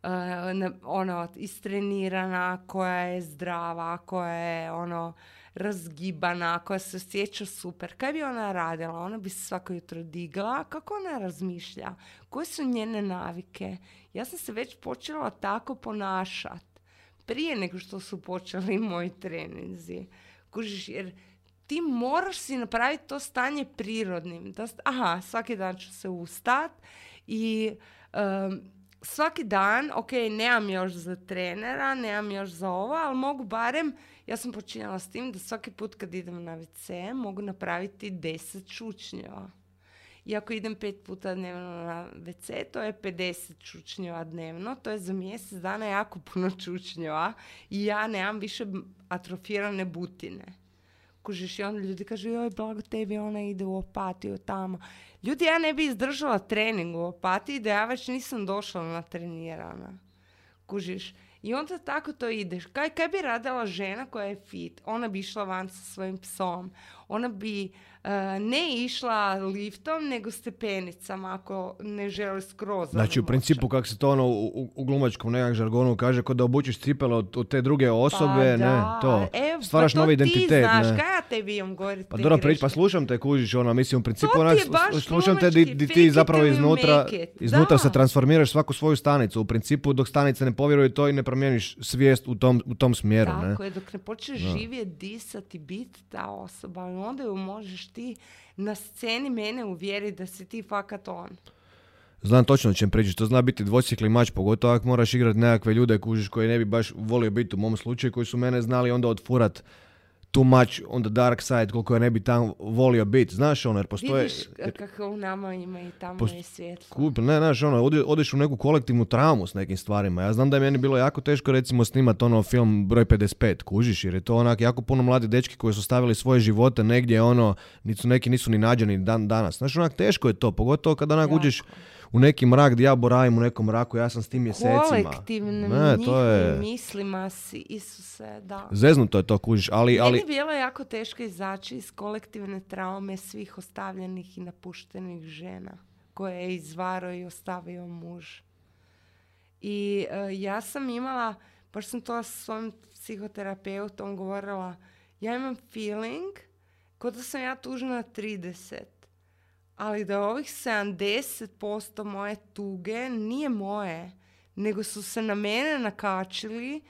uh, na- ono, istrenirana, koja je zdrava, koja je, ono, razgibana, koja se osjeća super. Kaj bi ona radila? Ona bi se svako jutro digla. Kako ona razmišlja? Koje su njene navike? Ja sam se već počela tako ponašat. Prije nego što su počeli moji treninzi. Kužiš, jer ti moraš si napraviti to stanje prirodnim. Da, aha, svaki dan ću se ustat i em, svaki dan, ok, nemam još za trenera, nemam još za ovo, ali mogu barem, ja sam počinjala s tim da svaki put kad idem na WC mogu napraviti 10 čučnjeva. I ako idem pet puta dnevno na WC, to je 50 čučnjeva dnevno, to je za mjesec dana jako puno čučnjeva i ja nemam više atrofirane butine. Kužiš i onda ljudi kažu, joj, blago tebi, ona ide u opatiju tamo. Ljudi, ja ne bi izdržala trening u opatiji da ja već nisam došla na trenirana. Kužiš. I onda tako to ideš. Kaj, kaj bi radila žena koja je fit? Ona bi išla van sa svojim psom. Ona bi ne išla liftom, nego stepenicama ako ne želi skroz. Znači, u principu, kako se to ono u, u- glumačkom nekak žargonu kaže, kod da obučeš cipele od, od te druge osobe, Pa ne, da. to. E, Stvaraš pa to novi ti identitet, znaš, ne. kaj ja tebi imam govoriti Pa dobro, prič, pa slušam te, kužiš, ono, mislim, u principu, onak, slušam te di, di ti zapravo iznutra, iznutra se transformiraš svaku svoju stanicu, u principu, dok stanice ne povjeruju to i ne promijeniš svijest u tom, u tom smjeru, ne. Tako je, dok ne počneš živjeti, disati, biti ta osoba, onda ju možeš ti na sceni mene uvjeriti da si ti fakat on. Znam točno o čem pričaš, to zna biti dvosjekli mač, pogotovo ako moraš igrati nekakve ljude, kužiš, koji ne bi baš volio biti u mom slučaju, koji su mene znali onda odfurat too much on the dark side, koliko ja ne bi tamo volio biti, znaš ono, jer postoje... Vidiš kako u nama ima i tamo Post- je svjetlo. Kup, ne, znaš, ono, ode- odeš u neku kolektivnu traumu s nekim stvarima. Ja znam da je meni bilo jako teško, recimo, snimat ono film broj 55, kužiš, jer je to onak jako puno mladi dečki koji su stavili svoje živote negdje, ono, nisu, neki nisu ni nađeni dan danas. Znaš, onak, teško je to, pogotovo kada onak Jako. uđeš u neki mrak gdje ja boravim u nekom mraku, ja sam s tim mjesecima. Kolektivnim Ne, to je... mislima si, Isuse, da. Zeznuto je to, kužiš, ali... Meni ali je bilo jako teško izaći iz kolektivne traume svih ostavljenih i napuštenih žena koje je izvaro i ostavio muž. I e, ja sam imala, baš sam to s svojim psihoterapeutom govorila, ja imam feeling kao da sam ja tužna 30. Ali da ovih 70% moje tuge nije moje, nego su se na mene nakačili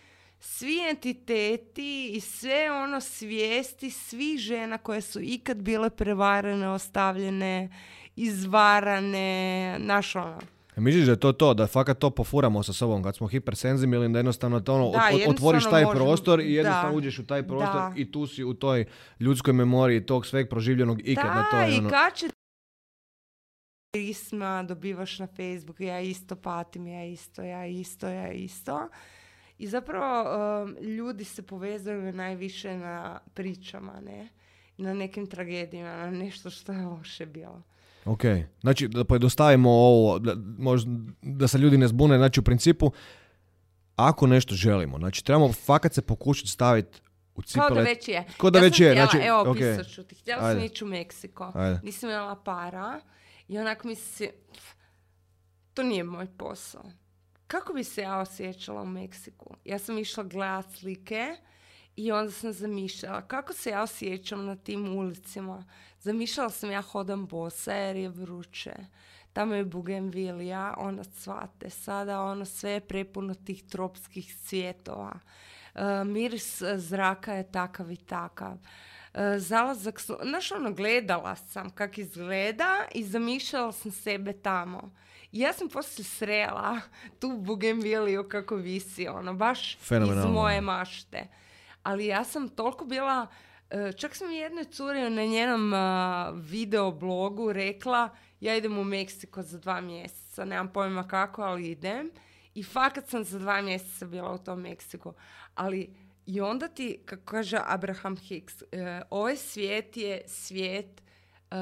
svi entiteti i sve ono svijesti svih žena koje su ikad bile prevarene, ostavljene, izvarane, naš ono. misliš da je to to, da fakat to pofuramo sa sobom kad smo hipersenzibilni, da jednostavno to ono, Da, jednostavno otvoriš taj prostor i jednostavno da, uđeš u taj prostor da. i tu si u toj ljudskoj memoriji tog sveg proživljenog ikad da, na to. je i ono- kad će pisma dobivaš na Facebook, ja isto patim, ja isto, ja isto, ja isto. I zapravo um, ljudi se povezuju najviše na pričama, ne? na nekim tragedijama, na nešto što je loše bilo. Ok, znači da pojednostavimo ovo, da, možda, da se ljudi ne zbune, znači u principu ako nešto želimo, znači trebamo fakat se pokušati staviti u cipele. Kao da već je. Kao da ja već sam je, htjela, znači, evo, ok. pisat ću ti. Htjela sam Ajde. ići u Meksiko. Ajde. Nisam imala para i onako se... To nije moj posao. Kako bi se ja osjećala u Meksiku? Ja sam išla gledat slike i onda sam zamišljala kako se ja osjećam na tim ulicama. Zamišljala sam ja hodam bosa jer je vruće. Tamo je bugenvilija, ona cvate. Sada ono sve je prepuno tih tropskih cvjetova. E, miris zraka je takav i takav. E, zalazak, znaš ono, gledala sam kak izgleda i zamišljala sam sebe tamo. I ja sam poslije srela tu bugenviliju kako visi, ono, baš iz moje mašte. Ali ja sam toliko bila, e, čak sam jednoj curi na njenom a, video blogu rekla ja idem u Meksiko za dva mjeseca, nemam pojma kako, ali idem. I fakat sam za dva mjeseca bila u tom Meksiku. Ali i onda ti, kako kaže Abraham Hicks, e, ovaj svijet je svijet e,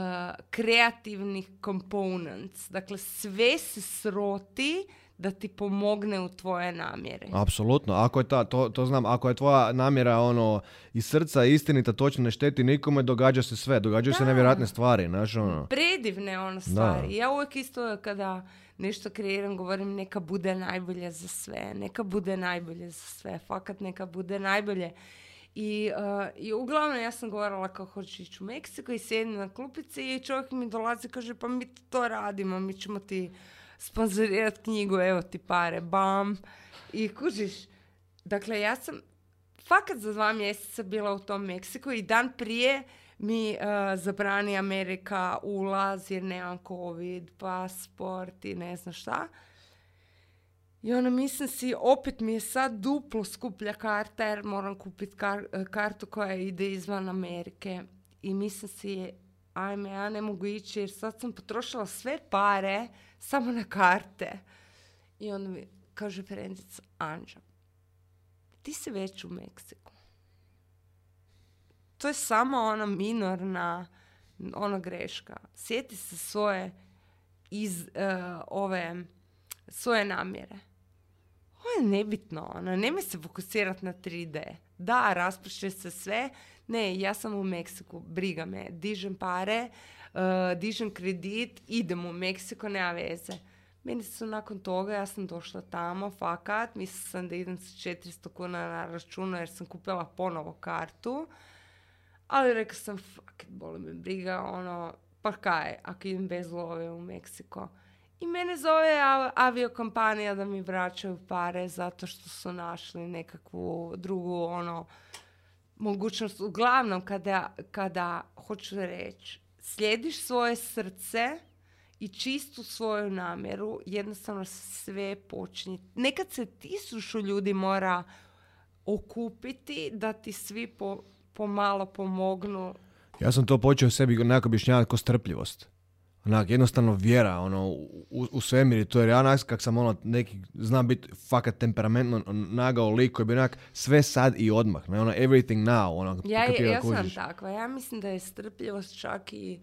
kreativnih components. Dakle, sve se sroti da ti pomogne u tvoje namjere. Apsolutno, ako je ta, to, to znam, ako je tvoja namjera ono iz srca istinita, točno ne šteti nikome, događa se sve, događaju se Da. nevjerojatne stvari, znaš ono. predivne ono stvari. Ja uvijek isto kada nešto kreiram govorim neka bude najbolje za sve, neka bude najbolje za sve, fakat neka bude najbolje. I, uh, I uglavnom ja sam govorila kako hoću ići u Meksiko i sjedim na klupici i čovjek mi dolazi i kaže pa mi to radimo, mi ćemo ti sponzorirati knjigu, evo ti pare, bam. I kužiš, dakle ja sam fakat za dva mjeseca bila u tom Meksiku i dan prije mi uh, zabrani Amerika ulaz jer nemam covid, pasport i ne znam šta. I ono mislim si, opet mi je sad duplo skuplja karta jer moram kupiti kar- kartu koja ide izvan Amerike. I mislim si, ajme, ja ne mogu ići jer sad sam potrošila sve pare samo na karte. I onda mi kaže frendica, Anđa, ti si već u Meksiku. To je samo ona minorna ona greška. Sjeti se svoje iz eh, ove svoje namjere. Ovo je nebitno, ono, nemoj se fokusirati na 3D. Da, rasprše se sve. Ne, ja sam u Meksiku, briga me. Dižem pare, eh, dižem kredit, idem u Meksiko, nema veze. Meni su nakon toga, ja sam došla tamo, fakat, mislila sam da idem sa 400 kuna na računu jer sam kupila ponovo kartu. Ali rekla sam, fuck it, boli me briga, ono, pa kaj, ako idem bez love u Meksiko. I mene zove av- aviokompanija da mi vraćaju pare zato što su našli nekakvu drugu, ono, mogućnost. Uglavnom, kada, kada hoću reći, slijediš svoje srce i čistu svoju namjeru, jednostavno sve počinje. Nekad se tisuću ljudi mora okupiti da ti svi po, pomalo pomognu. Ja sam to počeo sebi nekako objašnjavati kao strpljivost. Onak, jednostavno vjera ono, u, u svemir i to jer ja onak, kak sam ono, neki, znam biti fakat temperamentno nagao lik koji bi onak sve sad i odmah, ne, ono, everything now, ono, Ja, ja, ja sam takva. Ja mislim da je strpljivost čak i...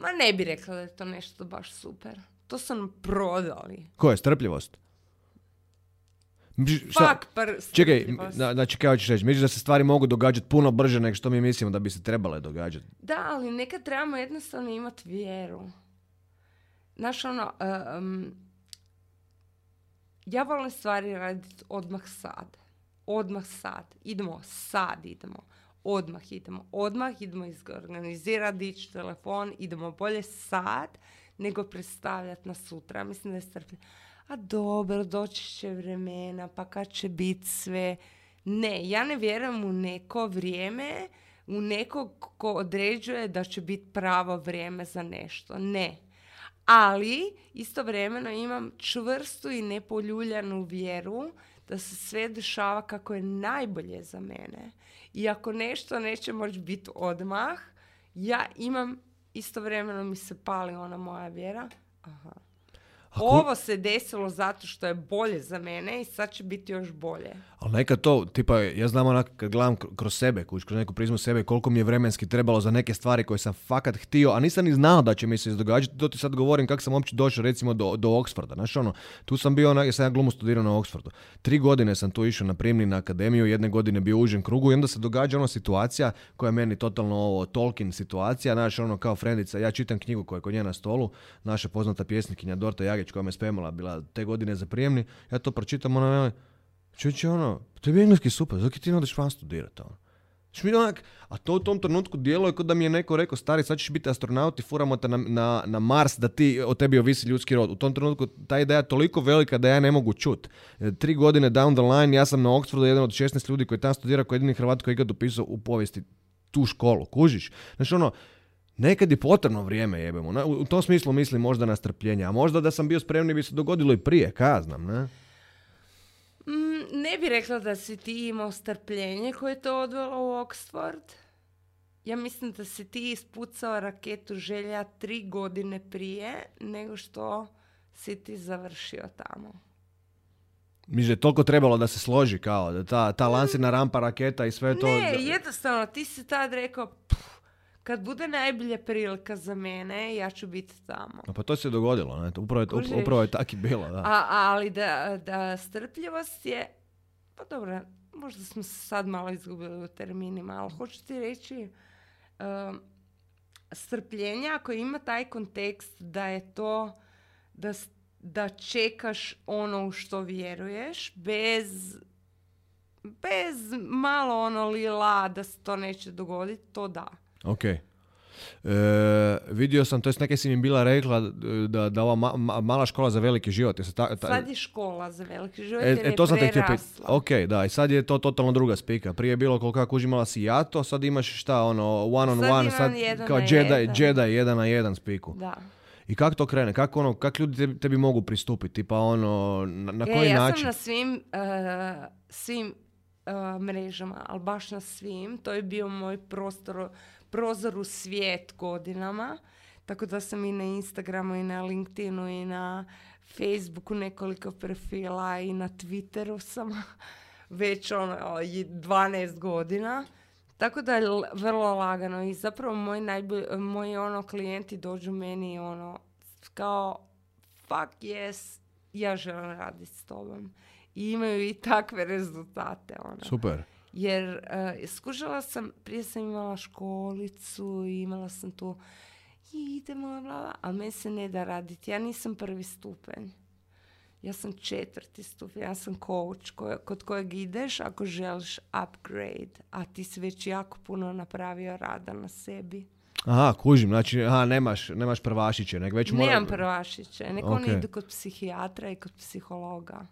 Ma ne bi rekla da je to nešto baš super. To su nam prodali. Ko je, strpljivost? Fuck, par Čekaj, znači kao ćeš reći, misliš da se stvari mogu događati puno brže nego što mi mislimo da bi se trebale događati? Da, ali nekad trebamo jednostavno imati vjeru. Znaš, ono, em, ja volim stvari raditi odmah sad. Odmah sad. Idemo, sad idemo. Odmah idemo. Odmah idemo izorganizirati, dići telefon. Idemo bolje sad nego predstavljati na sutra. Mislim da je strpljivo. A dobro, doći će vremena, pa kad će biti sve. Ne, ja ne vjerujem u neko vrijeme, u nekog ko određuje da će biti pravo vrijeme za nešto. Ne. Ali istovremeno imam čvrstu i nepoljuljanu vjeru da se sve dešava kako je najbolje za mene. I ako nešto neće moći biti odmah, ja imam istovremeno mi se pali ona moja vjera. Aha. Ako- Ovo se desilo zato što je bolje za mene i sad će biti još bolje. Ali nekad to, tipa, ja znam onak kad gledam kr- kroz sebe, kuć, kroz neku prizmu sebe, koliko mi je vremenski trebalo za neke stvari koje sam fakat htio, a nisam ni znao da će mi se izdogađati, to ti sad govorim kako sam uopće došao recimo do, do Oxforda, znaš ono, tu sam bio, onak, ja sam ja glumu studirao na Oxfordu, tri godine sam tu išao na primni na akademiju, jedne godine bio u užem krugu i onda se događa ona situacija koja je meni totalno ovo Tolkien situacija, znaš ono kao frendica, ja čitam knjigu koja je kod nje na stolu, naša poznata pjesnikinja Dorta Jagić koja me spremala bila te godine za prijemni, ja to pročitam, ona Čuće ono, tebi je engleski super, zaki ti ne odeš van studirati ono. Znaš, mi onak, a to u tom trenutku djeluje kao da mi je neko rekao, stari, sad ćeš biti astronaut i furamo te na, na, na Mars da ti, o tebi ovisi ljudski rod. U tom trenutku ta ideja je toliko velika da ja ne mogu čut. E, Tri godine down the line, ja sam na Oxfordu jedan od 16 ljudi koji tam studira, koji je jedini Hrvat koji je ikad upisao u povijesti tu školu, kužiš? Znači ono, nekad je potrebno vrijeme jebemo. U, tom smislu mislim možda na strpljenje, a možda da sam bio spremni bi se dogodilo i prije, ka znam, ne? Mm, ne bi rekla da si ti imao strpljenje koje je to odvelo u Oxford. Ja mislim da si ti ispucao raketu želja tri godine prije nego što si ti završio tamo. Mislim da je toliko trebalo da se složi kao, da ta, ta lansirna rampa raketa i sve to... Ne, jednostavno, ti si tad rekao, "Pff, kad bude najbolja prilika za mene, ja ću biti tamo. Pa to se dogodilo, ne? Upravo je, Kužiš? upravo je tak i bilo, da. A, ali da, da strpljivost je, pa dobro, možda smo se sad malo izgubili u terminima, ali hoću ti reći, um, strpljenje ako ima taj kontekst da je to da, da čekaš ono u što vjeruješ bez bez malo ono lila da se to neće dogoditi, to da. Ok. E, vidio sam, to jest neke si mi bila rekla da, da ova ma- ma- mala škola za veliki život. je ta, ta- Sad je škola za veliki život e, jer e, je to sam te htio prerasla. Ok, da, i sad je to totalno druga spika. Prije je bilo koliko kako imala si jato, sad imaš šta, ono, one on Sad one, sad kao na Jedi, jedan. Jedi, jedan na jedan spiku. Da. I kako to krene? Kako ono, kak ljudi tebi, tebi mogu pristupiti? Pa ono, na, na E, koji ja način? sam na svim, eh, svim eh, mrežama, ali baš na svim. To je bio moj prostor, prozor u svijet godinama. Tako da sam i na Instagramu i na LinkedInu i na Facebooku nekoliko profila i na Twitteru sam već ono, i 12 godina. Tako da je vrlo lagano i zapravo moji, najbolji, moji ono klijenti dođu meni ono kao fuck yes, ja želim raditi s tobom. I imaju i takve rezultate. Ono. Super. Jer uh, skužila sam, prije sam imala školicu i imala sam tu i idemo, bla, ali meni se ne da raditi. Ja nisam prvi stupanj. Ja sam četvrti stupanj, ja sam coach koje- kod kojeg ideš ako želiš upgrade, a ti si već jako puno napravio rada na sebi. Aha, kužim, znači, aha, nemaš, nemaš prvašiće, nego već mora... Nemam prvašiće, nek oni Ok. idu kod psihijatra i kod psihologa.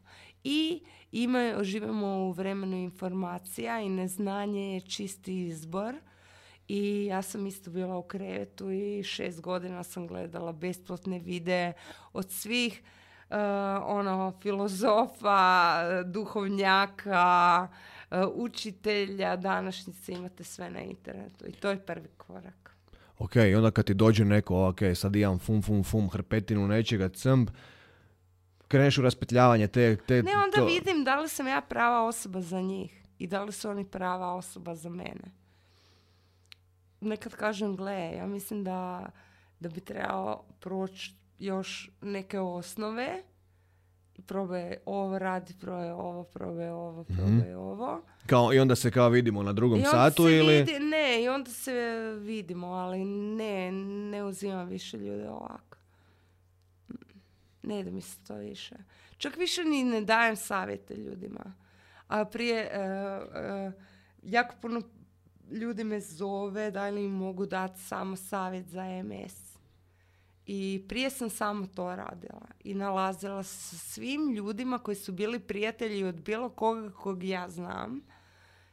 I imaju, živimo u vremenu informacija i neznanje je čisti izbor. I ja sam isto bila u krevetu i šest godina sam gledala besplatne videe od svih uh, ono, filozofa, duhovnjaka, uh, učitelja, današnjice imate sve na internetu. I to je prvi korak. Ok, onda kad ti dođe neko, ok, sad imam fum, fum, fum, hrpetinu nečega, cmb, kreneš u raspetljavanje te... te Ne, onda to- vidim da li sam ja prava osoba za njih i da li su oni prava osoba za mene. Nekad kažem, gle, ja mislim da, da bi trebalo proći još neke osnove i probaj ovo radi, probaj ovo, probaj ovo, probaj ovo. Kao, I onda se kao vidimo na drugom I onda satu se ili... vidi- ne, i onda se vidimo, ali ne, ne uzimam više ljude ovako. Ne da mi se to više. Čak više ni ne dajem savjete ljudima. A prije, e, e, jako puno ljudi me zove da li im mogu dati samo savjet za MS. I prije sam samo to radila. I nalazila sa svim ljudima koji su bili prijatelji od bilo koga kog ja znam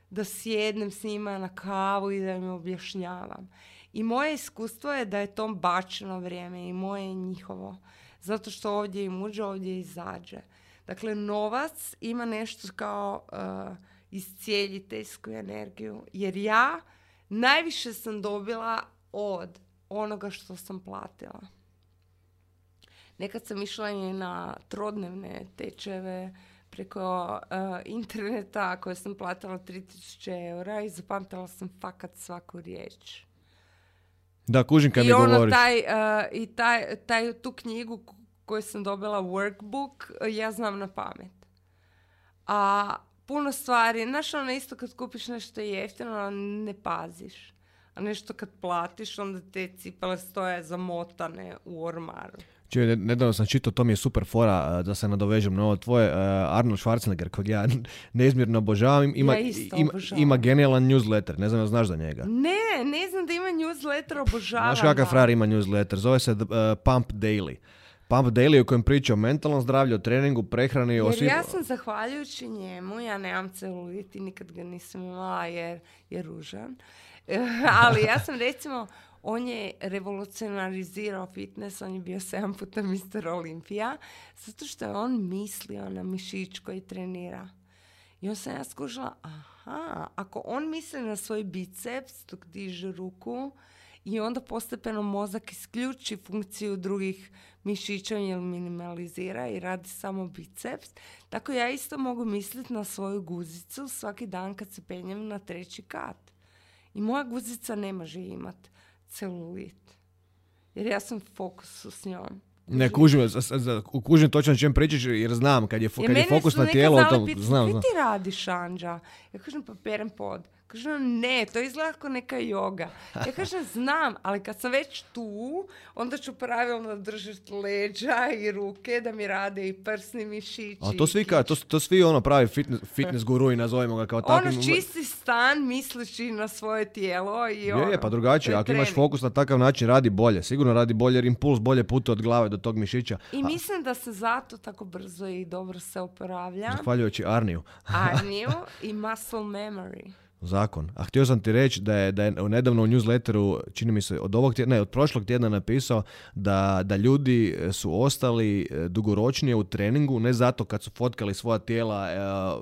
da sjednem s njima na kavu i da im objašnjavam. I moje iskustvo je da je to bačeno vrijeme i moje i njihovo. Zato što ovdje im uđe, ovdje izađe. Dakle, novac ima nešto kao uh, iscijeljiteljsku energiju. Jer ja najviše sam dobila od onoga što sam platila. Nekad sam išla i na trodnevne tečeve preko uh, interneta koje sam platila 3000 eura i zapamtila sam fakat svaku riječ. Da, kužim kad I mi ono, govoriš. taj, uh, i taj, taj, tu knjigu koju sam dobila workbook, ja znam na pamet. A puno stvari, znaš ono isto kad kupiš nešto jeftino, ne paziš. A nešto kad platiš, onda te cipele stoje zamotane u ormaru. Čuj, ne- nedavno sam čitao, to mi je super fora, da se nadovežem na ovo tvoje, Arnold Schwarzenegger, kojeg ja neizmjerno obožavam, ima, Ja isto ima, obožavam. ima genijalan newsletter, ne znam da znaš za njega. Ne, ne znam da ima newsletter, obožavam. Znaš kakav ga. frajer ima newsletter, zove se uh, Pump Daily. Pump Daily u kojem priča o mentalnom zdravlju, o treningu, prehrani, o Jer svim... ja sam zahvaljujući njemu, ja nemam celulit i nikad ga nisam imala jer je ružan. Ali ja sam recimo, on je revolucionarizirao fitness, on je bio 7 puta Mr. Olimpija, zato što je on mislio na mišić koji trenira. I onda sam ja skužila, aha, ako on misli na svoj biceps dok diže ruku i onda postepeno mozak isključi funkciju drugih mišića jer minimalizira i radi samo biceps, tako ja isto mogu misliti na svoju guzicu svaki dan kad se penjem na treći kat. I moja guzica ne može imat celulit. Jer ja sam u fokusu s njom. Ne, kužim, kužim točno čem pričaš jer znam kad je, Jer kad je fokus su na tijelo, o znali tom, pitat, znam, "Kaj znam. ti radiš, Anđa? Ja kažem, pa perem pod. Kaže, on, ne, to izgleda kao neka joga. Ja kažem, znam, ali kad sam već tu, onda ću pravilno držati leđa i ruke da mi rade i prsni mišići. A to svi, ka, to, to svi ono pravi fitness, fitness gurui, nazovemo ga kao takvim. Ono čisti stan misleći na svoje tijelo i Je, ono. je, pa drugačije. Ako imaš fokus na takav način, radi bolje. Sigurno radi bolje jer impuls bolje putuje od glave do tog mišića. I mislim da se zato tako brzo i dobro se oporavlja. Zahvaljujući Arniju. Arniju i muscle memory. Zakon. A htio sam ti reći da je, da je nedavno u newsletteru, čini mi se, od ovog tjedna, ne, od prošlog tjedna napisao da, da ljudi e, su ostali e, dugoročnije u treningu, ne zato kad su fotkali svoja tijela e,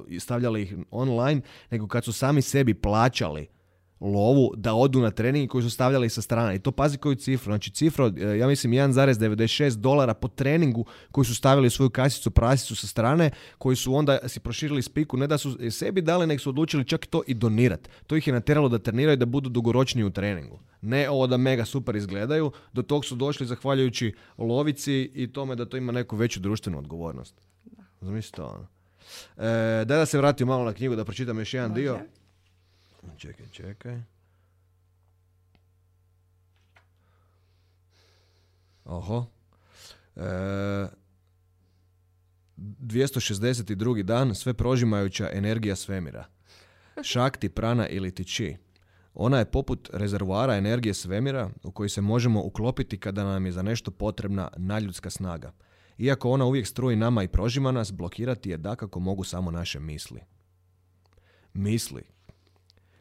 i stavljali ih online, nego kad su sami sebi plaćali lovu da odu na trening koji su stavljali sa strane. I to pazi koju cifru. Znači cifra, e, ja mislim 1,96 dolara po treningu koji su stavili svoju kasicu prasicu sa strane, koji su onda si proširili spiku, ne da su sebi dali, nego su odlučili čak i to i donirati. To ih je natjeralo da treniraju da budu dugoročniji u treningu. Ne ovo da mega super izgledaju, do tog su došli zahvaljujući lovici i tome da to ima neku veću društvenu odgovornost. Zamislite ono. E, daj da se vratim malo na knjigu da pročitam još jedan dio. Čekaj, čekaj. Oho. E, 262. dan, sve prožimajuća energija svemira. Šakti, prana ili ti chi. Ona je poput rezervoara energije svemira u koji se možemo uklopiti kada nam je za nešto potrebna naljudska snaga. Iako ona uvijek struji nama i prožima nas, blokirati je dakako mogu samo naše misli. Misli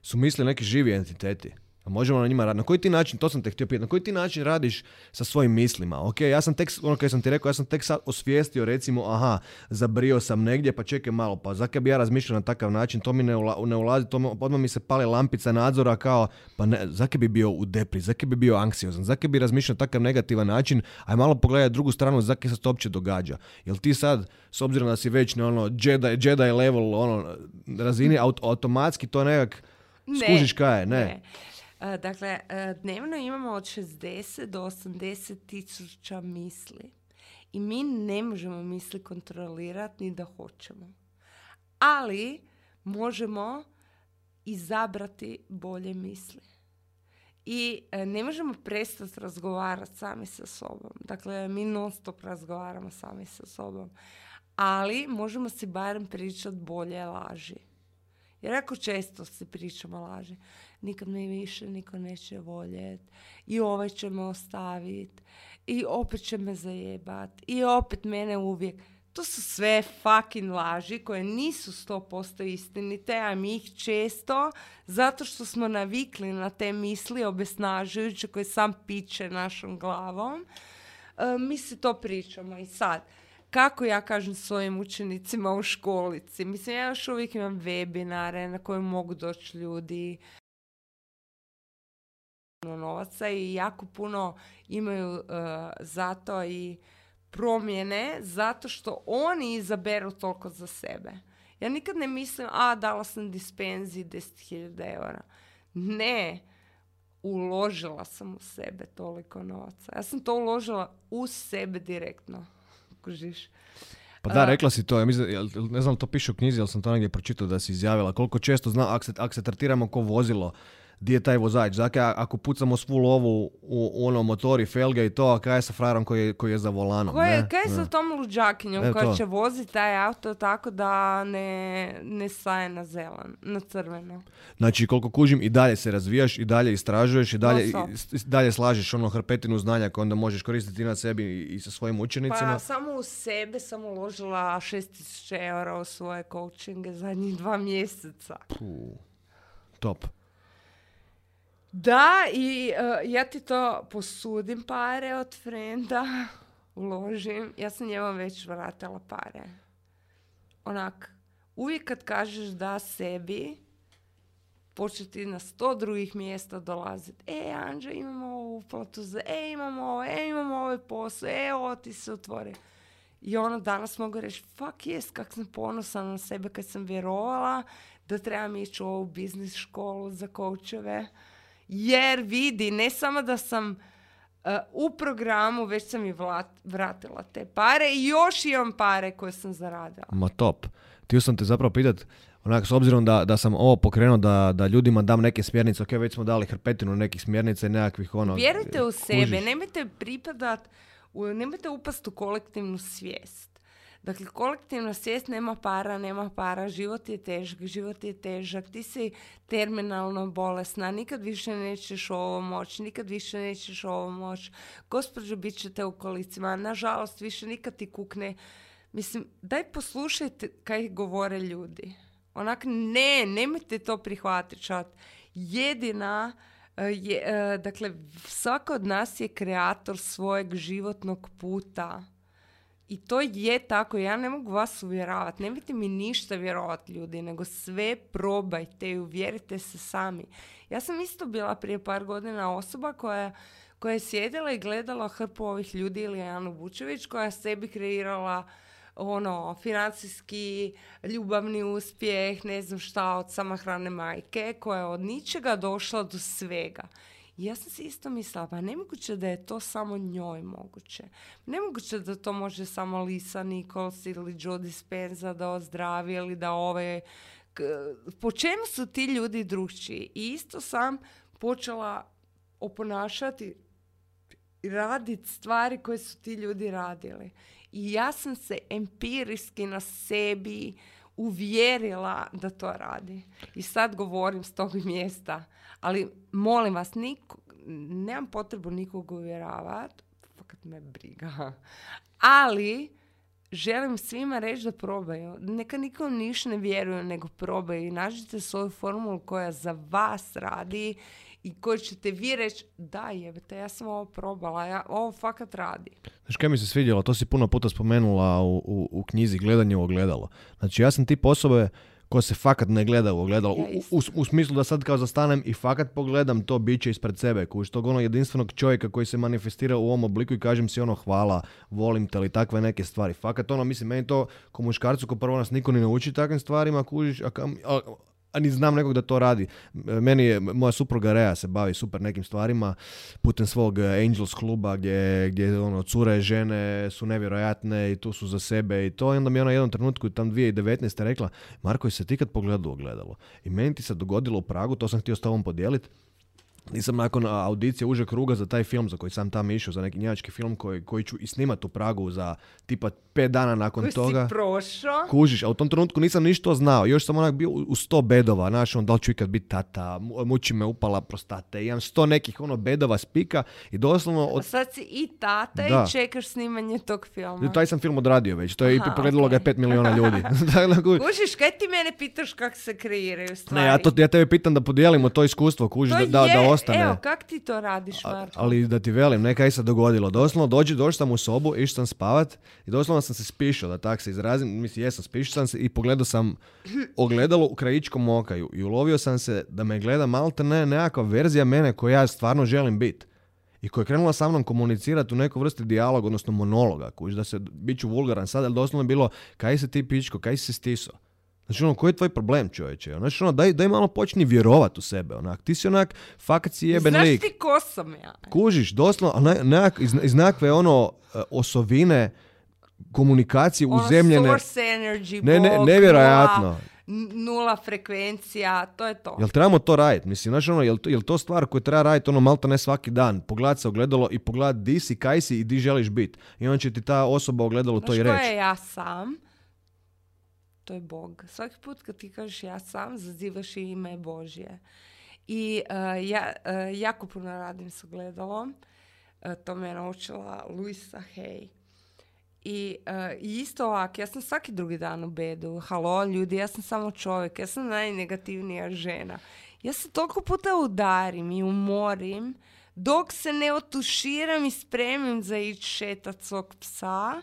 su misli neki živi entiteti. A možemo na njima raditi. Na koji ti način, to sam te htio pitati, na koji ti način radiš sa svojim mislima? Ok, ja sam tek, ono kad sam ti rekao, ja sam tek sad osvijestio recimo, aha, zabrio sam negdje, pa čekaj malo, pa zakaj bi ja razmišljao na takav način, to mi ne, ula- ne ulazi, to odmah mi se pali lampica nadzora kao, pa ne, zakaj bi bio u depri, zakaj bi bio anksiozan, zakaj bi razmišljao na takav negativan način, aj malo pogledaj drugu stranu, zakaj se to uopće događa. Jel ti sad, s obzirom da si već na ono Jedi, Jedi level, ono, razini, aut- automatski to nekak skužiš kaj je, ne. E, Dakle, e, dnevno imamo od 60 do 80 tisuća misli. I mi ne možemo misli kontrolirati ni da hoćemo. Ali možemo izabrati bolje misli. I e, ne možemo prestati razgovarati sami sa sobom. Dakle, mi non stop razgovaramo sami sa sobom. Ali možemo si barem pričati bolje laži. Jer ako često si pričamo laži, nikad me više niko neće voljet, i ovaj će me ostavit, i opet će me zajebat, i opet mene uvijek. To su sve fucking laži koje nisu 100% istinite, a mi ih često, zato što smo navikli na te misli obesnažujuće koje sam piče našom glavom, e, mi si to pričamo i sad. Kako ja kažem svojim učenicima u školici? Mislim, ja još uvijek imam webinare na koje mogu doći ljudi novaca i jako puno imaju e, za to i promjene zato što oni izaberu toliko za sebe. Ja nikad ne mislim, a dala sam dispenziji 10.000 eura. Ne, uložila sam u sebe toliko novaca. Ja sam to uložila u sebe direktno. Kužiš? Pa da, rekla si to, ja mislim, ne znam, to piše u knjizi, ali sam to negdje pročitao da si izjavila. Koliko često zna, ako se, ak se tretiramo ko vozilo, di je taj vozač. Dakle, ako pucamo svu lovu u, u ono motori, felge i to, a kaj je sa frajerom koji je, koji je za volanom? Ko je, ne? kaj je sa tom luđakinjom E, koja to. će voziti taj auto tako da ne, ne staje na zelan, na crveno? Znači, koliko kužim, i dalje se razvijaš, i dalje istražuješ, i dalje, i, i dalje slažeš ono hrpetinu znanja koje onda možeš koristiti i na sebi i, i sa svojim učenicima. Pa samo u sebe sam uložila 6000 eura u svoje coachinge zadnjih dva mjeseca. Puh, top. Da, i e, ja ti to posudim pare od frenda, uložim. Ja sam njemu već vratila pare. Onak, uvijek kad kažeš da sebi, počne ti na sto drugih mjesta dolaziti. E, Anđe, imamo ovu uplatu za, e, imamo ovo, e, imamo ovaj posao, e, ovo ti se otvori. I ono danas mogu reći, fuck jest, kak sam ponosna na sebe kad sam vjerovala da trebam ići u ovu biznis školu za koučeve. Jer vidi, ne samo da sam uh, u programu, već sam i vlat- vratila te pare i još imam pare koje sam zaradila. Ma top. Htio sam te zapravo pitat, onak, s obzirom da, da sam ovo pokrenuo, da, da ljudima dam neke smjernice, ok, već smo dali hrpetinu nekih smjernica i nekakvih ono... Vjerujte u sebe, kužiš. nemojte pripadat, u, nemojte upast u kolektivnu svijest. Dakle, kolektivna svijest nema para, nema para, život je težak, život je težak, ti si terminalno bolesna, nikad više nećeš ovo moći, nikad više nećeš ovo moći. Gospođo, bit ćete u kolicima, nažalost, više nikad ti kukne. Mislim, daj poslušajte kaj govore ljudi. Onak, ne, nemojte to prihvatiti. čat. Jedina, e, je, e, dakle, svako od nas je kreator svojeg životnog puta. I to je tako, ja ne mogu vas uvjeravati, nemojte mi ništa vjerovati ljudi, nego sve probajte i uvjerite se sami. Ja sam isto bila prije par godina osoba koja, koja je sjedila i gledala hrpu ovih ljudi ili Janu Vučević koja sebi kreirala ono, financijski, ljubavni uspjeh, ne znam šta, od samohrane majke, koja je od ničega došla do svega. Ja sam si isto mislila, pa nemoguće da je to samo njoj moguće. Nemoguće da to može samo Lisa Nichols ili Joe Dispenza da ozdravi ili da ove... Po čemu su ti ljudi drugčiji? I isto sam počela oponašati i raditi stvari koje su ti ljudi radili. I ja sam se empirijski na sebi uvjerila da to radi. I sad govorim s tog mjesta. Ali molim vas, niko, nemam potrebu nikog uvjeravati. Fakat me briga. Ali želim svima reći da probaju. Neka nikom niš ne vjeruju, nego probaju. I nađite svoju formulu koja za vas radi i koju ćete vi reći, da jebete, ja sam ovo probala, ja, ovo fakat radi. Znaš kaj mi se svidjelo, to si puno puta spomenula u, u, u knjizi Gledanje u ogledalo. Znači ja sam tip osobe ko se fakat ne gleda u ogledalo. U- u, u smislu da sad kao zastanem i fakat pogledam to biće ispred sebe. Kuš tog ono jedinstvenog čovjeka koji se manifestira u ovom obliku i kažem si ono hvala, volim te ili takve neke stvari. Fakat ono, mislim, meni to ko muškarcu ko prvo nas niko ni ne uči takvim stvarima, kužiš, a, kam, a, a ni znam nekog da to radi. Meni je, moja supruga Rea se bavi super nekim stvarima putem svog eh, Angels kluba gdje, gdje ono, cure, žene su nevjerojatne i tu su za sebe i to. I onda mi je ona jednom trenutku tam 2019. rekla, Marko, jesi se ti kad pogledao ogledalo? I meni ti se dogodilo u Pragu, to sam htio s tobom podijeliti. Nisam nakon audicije uže kruga za taj film za koji sam tam išao, za neki njemački film koji, koji ću i snimat u Pragu za tipa pet dana nakon Koji toga. si prošao. Kužiš, a u tom trenutku nisam ništa znao. Još sam onak bio u sto bedova, znaš, on da li ću ikad biti tata, mu- muči me upala prostate, imam sto nekih ono bedova spika i doslovno A od sad si i tata Da. i čekaš snimanje tog filma. taj sam film odradio već, to je Aha, i pogledalo ga je okej. pet milijuna ljudi. Tako da, kužiš, Kužiš, kaj ti mene pitaš kako se kreiraju stvari? ne, ja, to, ja tebe pitam da podijelimo to iskustvo, kužiš, To da, da, da ostane. Evo, kak ti to radiš, A- Marko? ali da ti velim, nekaj se dogodilo. Doslovno dođi, došao sam u sobu, išao sam spavat i doslovno sam se spišao, da tak se izrazim. Mislim, jesam, spišao sam se i pogledao sam ogledalo u krajičkom oka i- ulovio sam se da me gleda malte ne nekakva verzija mene koja ja stvarno želim biti. i koja je krenula sa mnom komunicirati u nekoj vrsti dijaloga, odnosno monologa, kuž, da se, bit ću vulgaran sad, ali doslovno je bilo, kaj se ti pičko, kaj si se stiso? Znači ono, koji je tvoj problem čovječe? Znači ono, daj, daj malo počni vjerovat u sebe, onak. Ti si onak, fakat si jeben Znaš lik. ti ko sam ja? Kužiš, doslovno, a ne- nekak, iz, iz nekakve ono e, osovine komunikacije Ono uzemljene. source energy, Ne, ne, nevjerojatno. Nula, nula frekvencija, to je to. Jel trebamo to raditi? Mislim, znaš ono, jel jel to stvar koju treba raditi ono malta ne svaki dan? Pogledat se ogledalo i pogledat di si, kaj si i di želiš biti. I onda će ti ta osoba u ogledalu to Znaš i reći. je ja sam? To je Bog. Svaki put kad ti kažeš ja sam, zazivaš ime Božje. I uh, ja uh, jako puno radim s ogledalom. Uh, to me je naučila Luisa Hay. I, I isto ovak, ja sam svaki drugi dan u bedu. Halo, ljudi, ja sam samo čovjek. Ja sam najnegativnija žena. Ja se toliko puta udarim i umorim dok se ne otuširam i spremim za ići šetat svog psa,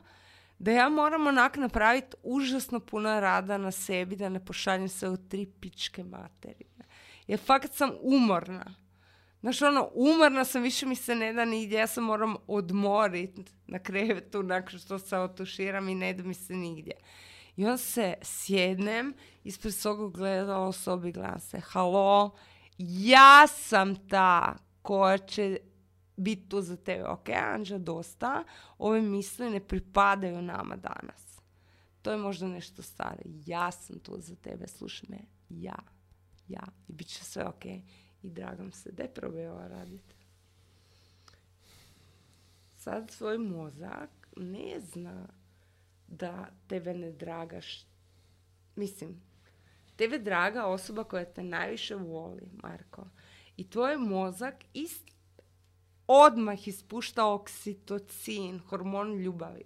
da ja moram onak napraviti užasno puno rada na sebi da ne pošaljem se u tri pičke materine. Jer fakat sam umorna. Znaš, ono, umorna sam, više mi se ne da nigdje, ja se moram odmorit na krevetu nakon što se otuširam i ne da mi se nigdje. I onda se sjednem, ispred svog ogledala u sobi gledam se, halo, ja sam ta koja će biti tu za tebe. Ok, Anđa, dosta. Ove misli ne pripadaju nama danas. To je možda nešto staro. Ja sam tu za tebe, slušaj me. Ja. Ja. I bit će sve ok. I dragam se. Daj probaj ovo raditi. Sad svoj mozak ne zna da tebe ne dragaš. Mislim, tebe draga osoba koja te najviše voli, Marko. I tvoj mozak ist, odmah ispušta oksitocin, hormon ljubavi.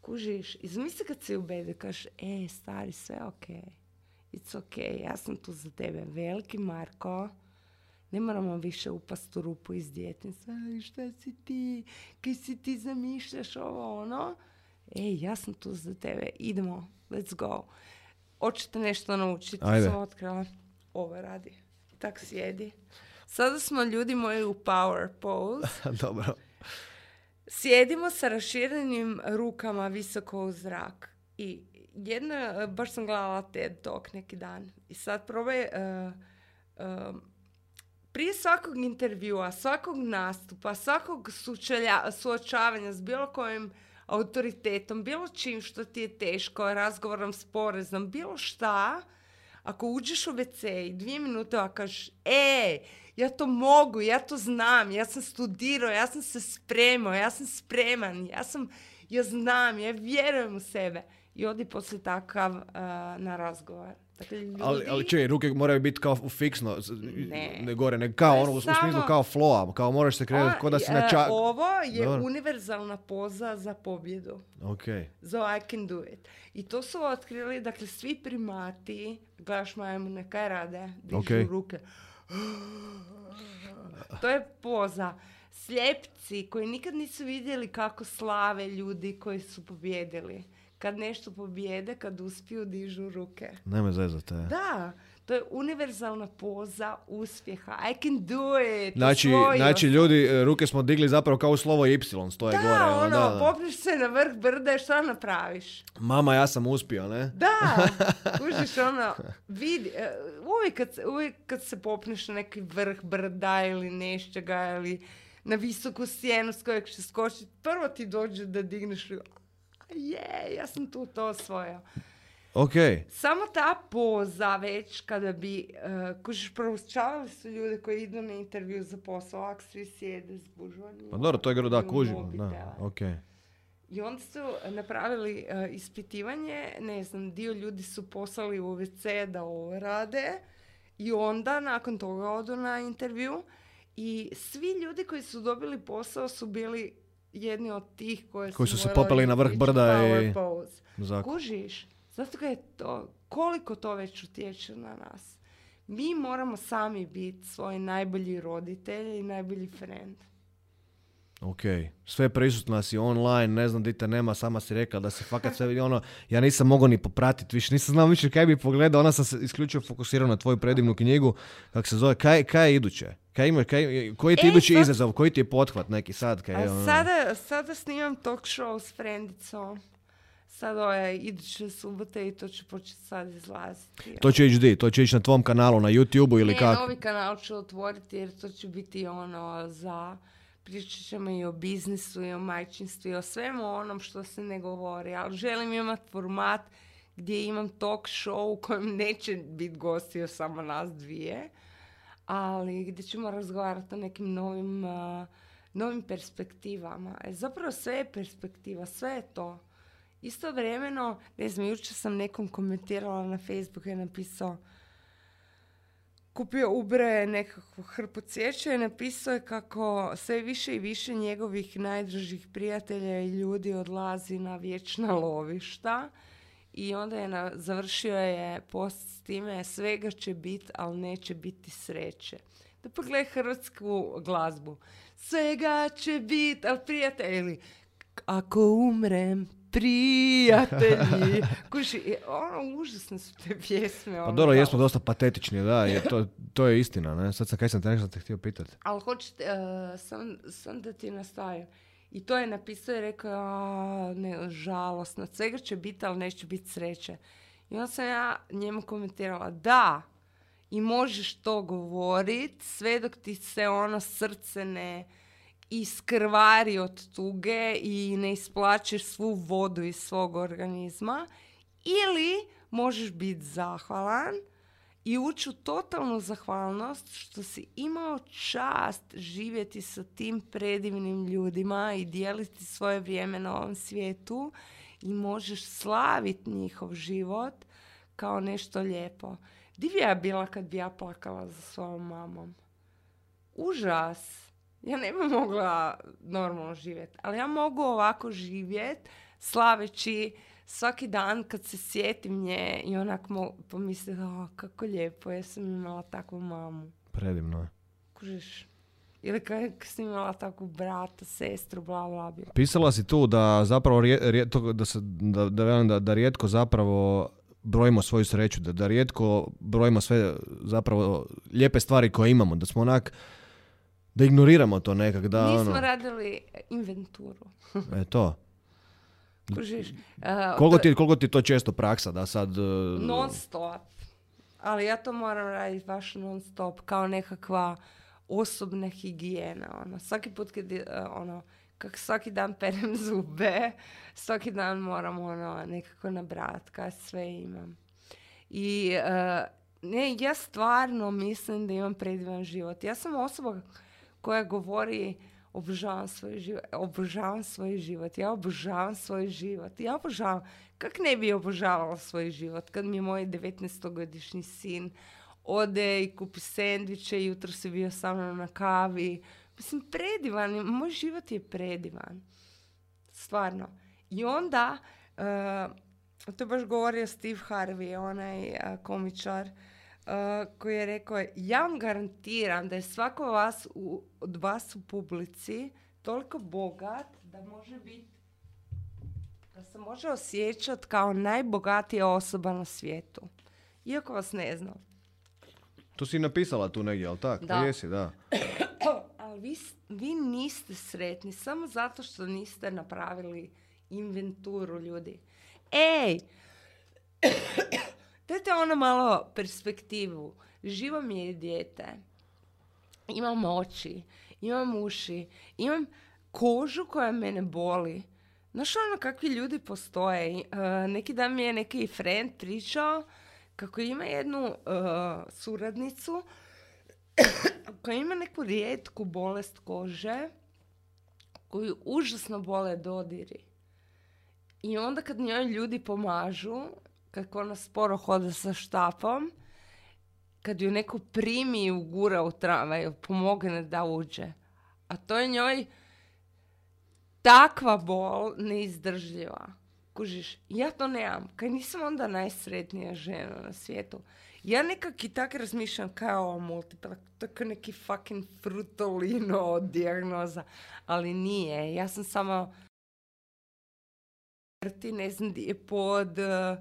Kužiš, izmisli kad se ubede, kažeš, e, stari, sve ok. It's ok, ja sam tu za tebe. Veliki Marko, ne moramo više upast u rupu iz djetinjstva. "Aj, Šta si ti? Kaj si ti zamišljaš ovo, ono? Ej, ja sam tu za tebe. Idemo, let's go. Hoćete nešto naučiti? Ajde. Sam otkrila. Ovo radi. Tak sjedi. Sada smo ljudi moji u power pose. Dobro. Sjedimo sa raširenim rukama visoko u zrak. I jedna, baš sam gledala TED Talk neki dan. I sad probaj, eh, eh, prije svakog intervjua, svakog nastupa, svakog sučelja, suočavanja s bilo kojim autoritetom, bilo čim što ti je teško, razgovorom s porezom, bilo šta, ako uđeš u WC i dvije minute a kažeš, e, ja to mogu, ja to znam, ja sam studirao, ja sam se spremao, ja sam spreman, ja sam, ja znam, ja vjerujem u sebe. I odi poslije takav a, na razgovor. Dakle, ljudi, Ali, ali čekaj, ruke moraju biti kao fiksno, Ne. ne gore, nego kao ono, u, u samo- smislu kao floa, kao moraš se krenuti, kao da si na čak... Ovo je Dobro. univerzalna poza za pobjedu. Ok. za I can do it. I to su otkrili, dakle, svi primati, gledaš majmune, kaj rade, dižu Ok. ruke. To je poza. Slijepci koji nikad nisu vidjeli kako slave ljudi koji su pobjedili. Kad nešto pobjede, kad uspiju, dižu ruke. Nemoj zezati. e. Da, to je univerzalna poza uspjeha. I can do it. Znači, znači ljudi, e, ruke smo digli zapravo kao slovo Y, stoje Da, gore. ono, da, popneš se na vrh brda i šta napraviš? Mama, ja sam uspio, ne? Da, kužiš ono, vidi, e, uvijek kad, uvijek kad se popneš na neki vrh brda ili nečega ili na visoku sjenu s kojeg će skočiti, prvo ti dođe da digneš je, ja sam tu to osvojio. Ok. Samo ta poza već kada bi, uh, kužiš, proučavali su ljude koji idu na intervju za posao, ako svi sjede zbužvani. Pa dobro, to je gro da kužimo. Da, ok. I onda su napravili e, ispitivanje, ne znam, dio ljudi su poslali u WC da ovo rade i onda nakon toga odu na intervju i svi ljudi koji su dobili posao su bili jedni od tih koje Koji su se morali popeli na vrh brda i-. Zakon. Kužiš? Zato je to, koliko to već utječe na nas. Mi moramo sami biti svoj najbolji roditelj i najbolji friend. Ok, sve prisutna si online, ne znam di te nema, sama si rekla da si fakat sve, ono, ja nisam mogao ni popratiti više, nisam znao više kaj bi pogledao, ona sam se isključivo fokusirao na tvoju predivnu knjigu, kako se zove, kaj, kaj je iduće? Kaj ima, kaj, koji ti E, idući sad- izazov, koji ti je pothvat neki sad? Kaj, ono- sada, sada snimam talk show s frendicom. Sad ove iduće subote i to će početi sad izlaziti. To će ići di? To će ići na tvom kanalu, na YouTube-u ili ne, kako? novi kanal ću otvoriti jer to će biti ono za... Pričat ćemo i o biznisu i o majčinstvu i o svemu onom što se ne govori. Ali želim imati format gdje imam talk show u kojem neće biti gostio samo nas dvije. Ali gdje ćemo razgovarati o nekim novim, novim perspektivama. E, zapravo sve je perspektiva, sve je to. Istovremeno, ne znam, jučer sam nekom komentirala na Facebooku i napisao kupio ubre nekakvu hrpu cvijeća i napisao je kako sve više i više njegovih najdražih prijatelja i ljudi odlazi na vječna lovišta i onda je na, završio je post s time svega će biti, ali neće biti sreće. Da pogledaj hrvatsku glazbu. Svega će biti, ali prijatelji, ako umrem, prijatelji. Kuži, e, ono, užasne su te pjesme. Pa ono, dobro, jesmo dosta patetični, da, je, to, to je istina, ne? Sad sam, kaj sam te nešto te htio pitati? Ali hoćete, uh, sam, sam da ti nastavim. I to je napisao i rekao, "A, ne, žalosno, svega će biti, ali neće biti sreće. I onda sam ja njemu komentirala, da, i možeš to govorit, sve dok ti se ono srce ne iskrvari od tuge i ne isplaćeš svu vodu iz svog organizma. Ili možeš biti zahvalan i ući u totalnu zahvalnost što si imao čast živjeti sa tim predivnim ljudima i dijeliti svoje vrijeme na ovom svijetu i možeš slaviti njihov život kao nešto lijepo. Di bi ja bila kad bi ja plakala za svojom mamom? Užas. Ja ne bi mogla normalno živjeti, ali ja mogu ovako živjeti slaveći svaki dan kad se sjetim nje i onak mo- pomislim, o, kako lijepo, ja sam imala takvu mamu. Predivno je. Kužiš? Ili kako sam imala takvu brata, sestru, bla, bla, bla. Pisala si tu da zapravo rije- rije- to- da, se, da, da, da, da rijetko zapravo brojimo svoju sreću, da, da rijetko brojimo sve zapravo lijepe stvari koje imamo, da smo onak, da ignoriramo to nekak, da Nismo ono, radili inventuru. e to. Kužiš? Uh, Koliko ti, koliko ti to često praksa da sad... e, Non stop. Ali ja to moram raditi baš non stop, kao nekakva osobna higijena. Ono. Svaki put kad, e, ono, kak svaki dan perem zube, svaki dan moram ono, nekako nabrat kaj sve imam. I ne, ja stvarno mislim da imam predivan život. Ja sam osoba koja govori obožavam svoj život, obožavam svoj život, ja obožavam svoj život, ja obožavam, kak ne bi obožavala svoj život kad mi je moj 19-godišnji sin ode i kupi sendviče, jutro si bio sa mnom na kavi. Mislim, predivan, je, moj život je predivan. Stvarno. I onda, uh, to je baš govorio Steve Harvey, onaj uh, komičar, uh, koji je rekao, ja vam garantiram da je svako vas u, od vas u publici toliko bogat da može biti da se može osjećati kao najbogatija osoba na svijetu. Iako vas ne znam. To si napisala tu negdje, jel tako? Da. Jesi, da. Ali vi, vi niste sretni samo zato što niste napravili inventuru ljudi. Ej! Dajte ono malo perspektivu. Živo mi je dijete. Imam oči, imam uši, imam kožu koja mene boli. Znaš ono kakvi ljudi postoje? E, neki dan mi je neki friend pričao kako ima jednu e, suradnicu koja ima neku rijetku bolest kože koju užasno bole dodiri. I onda kad njoj ljudi pomažu, kako ona sporo hoda sa štapom, kad ju neko primi i ugura u tramvaj, pomogne da uđe. A to je njoj takva bol neizdržljiva. Kužiš, ja to nemam. Kaj nisam onda najsretnija žena na svijetu. Ja nekak i tak razmišljam kao multipla, to je neki fucking frutolino dijagnoza, ali nije. Ja sam samo ti ne znam di je pod, eh,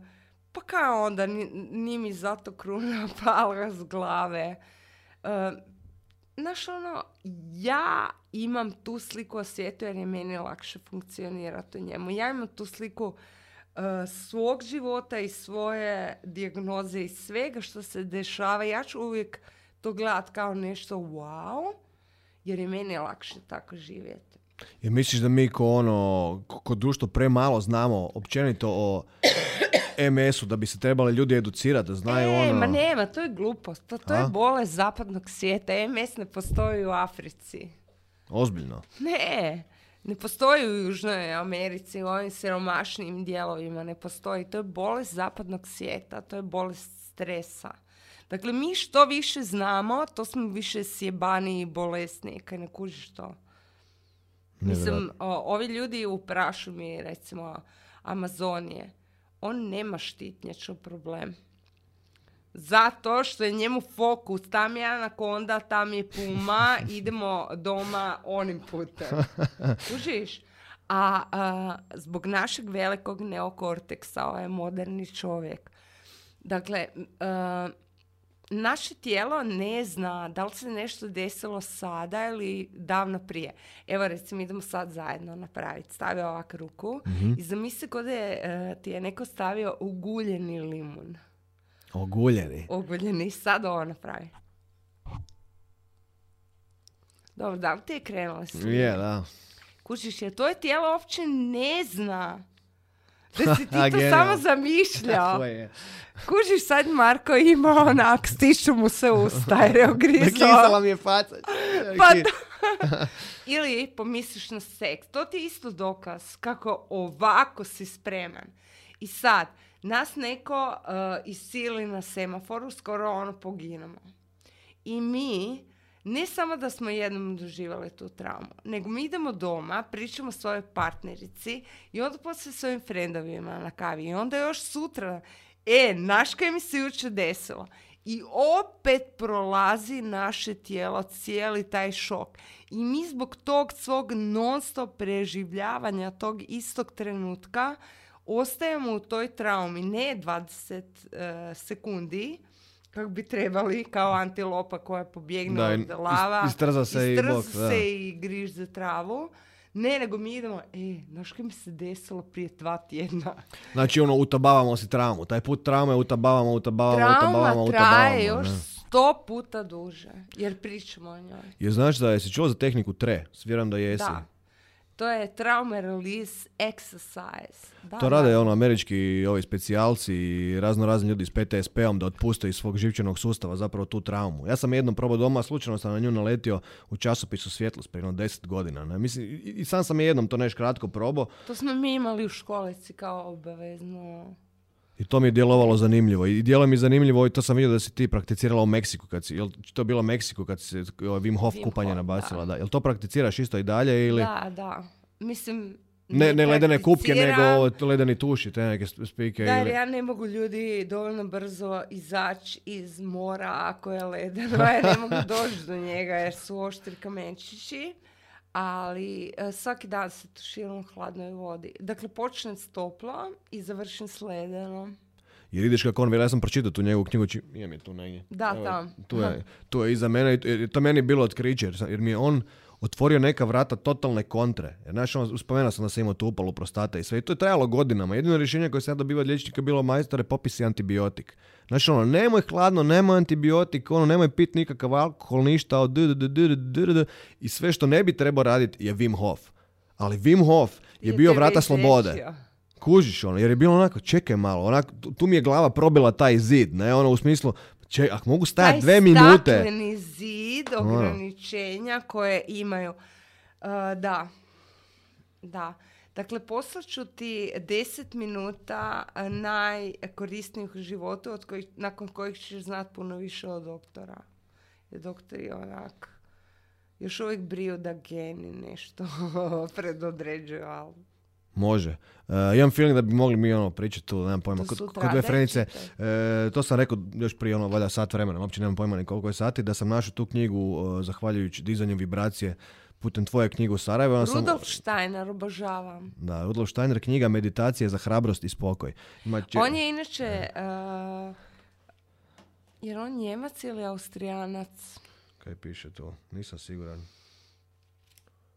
pa kao onda, ni- mi zato kruna pala s glave. Eh, znaš ono, ja imam tu sliku o svijetu jer je meni lakše funkcionirati u njemu. Ja imam tu sliku uh, svog života i svoje dijagnoze i svega što se dešava. Ja ću uvijek to gledat kao nešto wow, jer je meni lakše tako živjeti. Jer misliš da mi ko ono, ko, društvo premalo znamo općenito o MS-u, da bi se trebali ljudi educirati, da znaju e, ono... ma nema, to je glupost. To, to je bolest zapadnog svijeta. MS ne postoji u Africi. Ozbiljno. Ne, ne postoji u Južnoj Americi, u ovim siromašnim dijelovima ne postoji. To je bolest zapadnog svijeta, to je bolest stresa. Dakle, mi što više znamo, to smo više sjebani i bolesni, kaj ne kužiš to. Mislim, o, ovi ljudi u prašumi, recimo Amazonije, on nema štitnjaču problem. Zato što je njemu fokus, tam je anakonda, tam je puma, idemo doma onim putem. Kužiš? A, a, zbog našeg velikog neokorteksa, ovaj moderni čovjek, dakle, a, naše tijelo ne zna da li se nešto desilo sada ili davno prije. Evo recimo idemo sad zajedno napraviti. Stavi ovak ruku i zamisli kod je, e, ti je neko stavio uguljeni limun. Oguljeni. Uguljeni. Sad ovo napravi. Dobro, da li ti je krenula s Je, da. Kužiš, jer tvoje tijelo uopće ne zna da si ti to samo zamišljao. Tako je. Kužiš, sad Marko ima onak, stišću mu se usta jer je ogrizao. Mi je faca. Pa da. Ili pomisliš na seks. To ti je isto dokaz kako ovako si spreman. I sad, nas neko uh, isili na semaforu, skoro ono poginemo. I mi, ne samo da smo jednom doživjeli tu traumu, nego mi idemo doma, pričamo svojoj partnerici i onda poslije svojim frendovima na kavi. I onda još sutra, e, naš kaj mi se jučer desilo. I opet prolazi naše tijelo cijeli taj šok. I mi zbog tog svog non stop preživljavanja tog istog trenutka ostajemo u toj traumi ne 20 e, sekundi, kako bi trebali, kao antilopa koja pobjegne Da, i- od lava, is- istrza se i istrza bok, da. se i griž za travu. Ne, nego mi idemo, e, znaš kaj mi se desilo prije dva tjedna? Znači ono, utabavamo si traumu. Taj put traume utabavamo, utabavamo, utabavamo, Trauma utabavamo. traje još ne. sto puta duže, jer pričamo o njoj. Jer znaš da jesi čuo za tehniku TRE? Vjerujem da jesi. Da. To je trauma release exercise. Da, To da. rade ono američki ovi specijalci i razno razni ljudi s PTSP-om da otpuste iz svog živčanog sustava zapravo tu traumu. Ja sam jednom probao doma, slučajno sam na nju naletio u časopisu Svjetlost prije jedno 10 godina. Ne? Mislim, i, i sam sam je jednom to nešto kratko probao To smo mi imali u školici kao obavezno. I to mi je djelovalo zanimljivo. I djelo mi je zanimljivo i to sam vidio da si ti prakticirala u Meksiku. Kad si, jel to bilo u Meksiku kad si ovaj, Wim Hof Wim kupanje Hof, nabacila? da. Da. Jel to prakticiraš isto i dalje ili... Da, da. Mislim, Ne, ne ledene kupke, nego ledeni tuši, te neke sp- spike Da, ili... ja ne mogu ljudi dovoljno brzo izaći iz mora ako je ledeno. Ja ne mogu doći do njega jer su oštri kamenčići. Ali e, svaki dan se tuširam u hladnoj vodi. Dakle, počnem s toplom i završim s ledenom. Jer vidiš kako on veli, ja sam pročitao tu njegovu knjigu, či, imam je tu negdje. Da, Evo, tam. Tu je, tu je iza mene, to- meni je bilo otkriće, jer, jer mi je on otvorio neka vrata totalne kontre. Jer znaš, on, spomenuo sam da sam imao tu upalu prostate i sve. I to je trajalo godinama. Jedino rješenje koje sam ja dobivao od liječnika je bilo majstore, popisi antibiotik. Znači ono, nemoj hladno, nemoj antibiotik, ono, nemoj pit nikakav alkohol, ništa, od i sve što ne bi trebao raditi je Wim Hof. Ali Wim Hof je bio vrata slobode. Kužiš ono, jer je bilo onako, čekaj malo, onak, tu, tu mi je glava probila taj zid, ne, ono u smislu, ček, ako mogu stajati Taj dve minute, stakleni zid ograničenja koje imaju. Uh, da. Da. Dakle, poslaću ti 10 minuta uh, najkorisnijih u životu od kojih, nakon kojih ćeš znat puno više od doktora. Jer doktori onak još uvijek briju da geni nešto predodređuju, ali može. Uh, imam feeling da bi mogli mi ono pričati tu, nemam pojma, To kod, kod dve frenice, čitaj. e, to sam rekao još prije ono, valjda sat vremena, uopće nemam pojma ni koliko je sati, da sam našao tu knjigu uh, zahvaljujući dizanju vibracije putem tvoje knjigu u Sarajevo. onda sam- Rudolf Steiner obožavam. Da, Rudolf Steiner knjiga Meditacije za hrabrost i spokoj. Ima če- On je inače... uh, jer on Njemac ili Austrijanac? Kaj piše tu? Nisam siguran.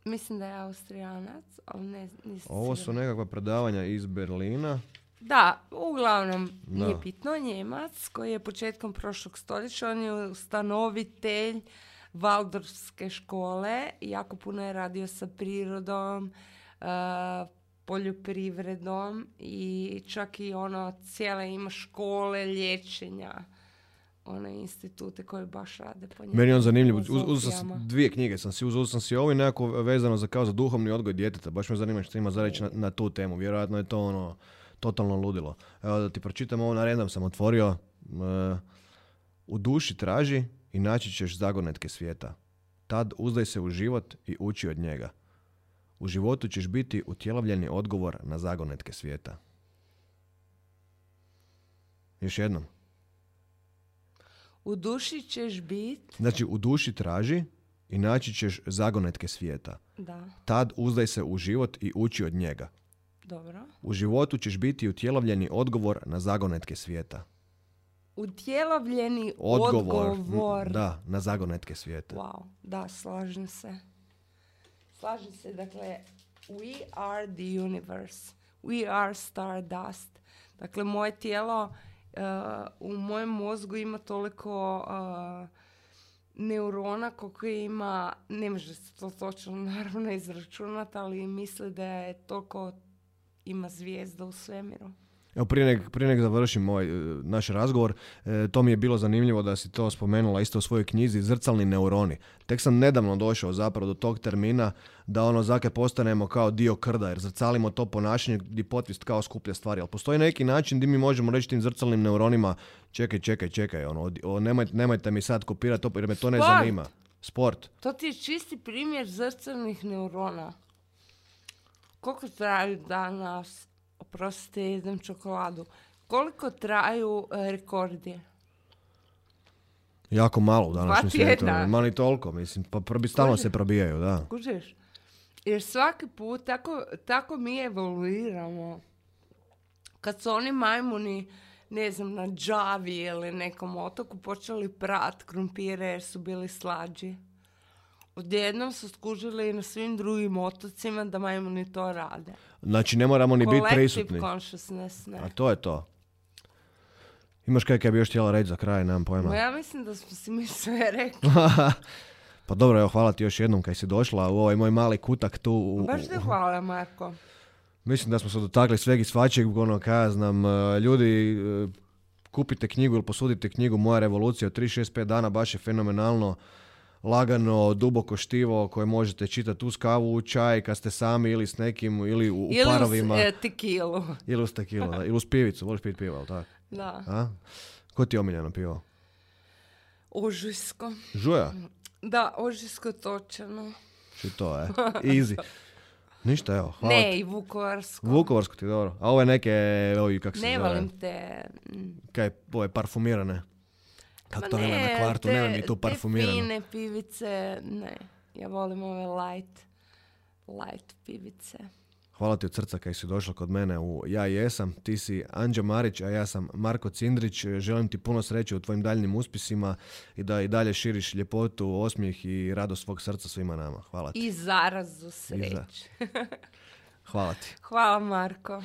Mislim da je Austrijanac, ali ne, nisam Ovo su sigurna. nekakva predavanja iz Berlina. Da, uglavnom nije Da. bitno, Njemac koji je početkom prošlog stoljeća, on je ustanovitelj Valdorfske škole, jako puno je radio sa prirodom, uh, poljoprivredom i čak i ono cijele ima škole liječenja, one institute koje baš rade po njemu. Meni je on zanimljiv. Uz, filozofijama. dvije knjige sam si uzeo sam si ovo i nekako vezano za kao za duhovni odgoj djeteta. Baš me zanima što ima za reći na, na tu temu. Vjerojatno je to ono totalno ludilo. Evo da ti pročitam ovo, na random sam otvorio. E, u duši traži i naći ćeš zagonetke svijeta. Tad uzdaj se u život i uči od njega. U životu ćeš biti utjelovljeni odgovor na zagonetke svijeta. Još jednom. U duši ćeš bit, Znači, u duši traži i naći ćeš zagonetke svijeta. da, Tad uzdaj se u život i uči od njega. dobro. U životu ćeš biti utjelovljeni odgovor na zagonetke svijeta. Utjelovljeni Odgovor. odgovor. Da, na zagonetke svijeta. Wow, da, slažem se. Slažem se, dakle, we are the universe. We are stardust. Dakle, moje tijelo u mojem mozgu ima toliko uh, neurona koliko ima, ne može se to točno naravno izračunati, ali misle da je toliko ima zvijezda u svemiru. Evo prije nek, prije nek završim ovaj e, naš razgovor, e, to mi je bilo zanimljivo da si to spomenula isto u svojoj knjizi Zrcalni neuroni. Tek sam nedavno došao zapravo do tog termina da ono zake postanemo kao dio krda jer zrcalimo to ponašanje gdje potvist kao skuplja stvari. Ali postoji neki način gdje mi možemo reći tim zrcalnim neuronima čekaj, čekaj, čekaj, ono, o, nemoj, nemojte mi sad kopirati to jer me to ne Sport. zanima. Sport. To ti je čisti primjer zrcalnih neurona. Koliko traju danas, oprostite, jedem čokoladu, koliko traju e, rekordi? Jako malo u današnjem svijetu. Ma ni toliko, mislim. Pa probi, stalno Kužiš? se probijaju, da. Kužiš? Jer svaki put tako, tako mi evoluiramo. Kad su oni majmuni, ne znam, na Džavi ili nekom otoku počeli prat krumpire jer su bili slađi. Odjednom su skužili i na svim drugim otocima da majmuni to rade. Znači, ne moramo ni biti prisutni. consciousness, ne. A to je to. Imaš kaj kaj bi još htjela reći za kraj, nemam pojma. Ma ja mislim da smo si mi sve rekli. pa dobro, evo, hvala ti još jednom kaj si došla u ovaj moj mali kutak tu. u- Baš te hvala, Marko. Mislim da smo se dotakli sveg i svačeg, ono, kaj ja znam, e, ljudi, e, kupite knjigu ili posudite knjigu Moja revolucija od 365 dana, baš je fenomenalno, lagano, duboko štivo koje možete čitati uz kavu, u čaj, kad ste sami ili s nekim, ili u, u Ili uz parovima, e, tekilu. ili uz tekilu, da, ili uz pivicu, voliš piti pivo, ali tako? Da. A? Ko ti je omiljeno pivo? Ožujsko. Žuja? Da, ožujsko točano. Či to, je. Easy. Ništa, evo, hvala ti. Ne, i vukovarsko. Vukovarsko ti je dobro. A ove neke, ovi, kak se Ne zove, volim te... mm, kaj, ove parfumirane. Kako to nema na ne, kvartu, te- nema mi tu Te parfumirano. fine pivice, ne. Ja volim ove light, light pivice. Hvala ti od srca kaj si došla kod mene u Ja jesam. Ti si Anđa Marić, a ja sam Marko Cindrić. Želim ti puno sreće u tvojim daljnim uspisima i da i dalje širiš ljepotu, osmijeh i radost svog srca svima nama. Hvala ti. I zarazu sreće. Hvala ti. Hvala, Marko.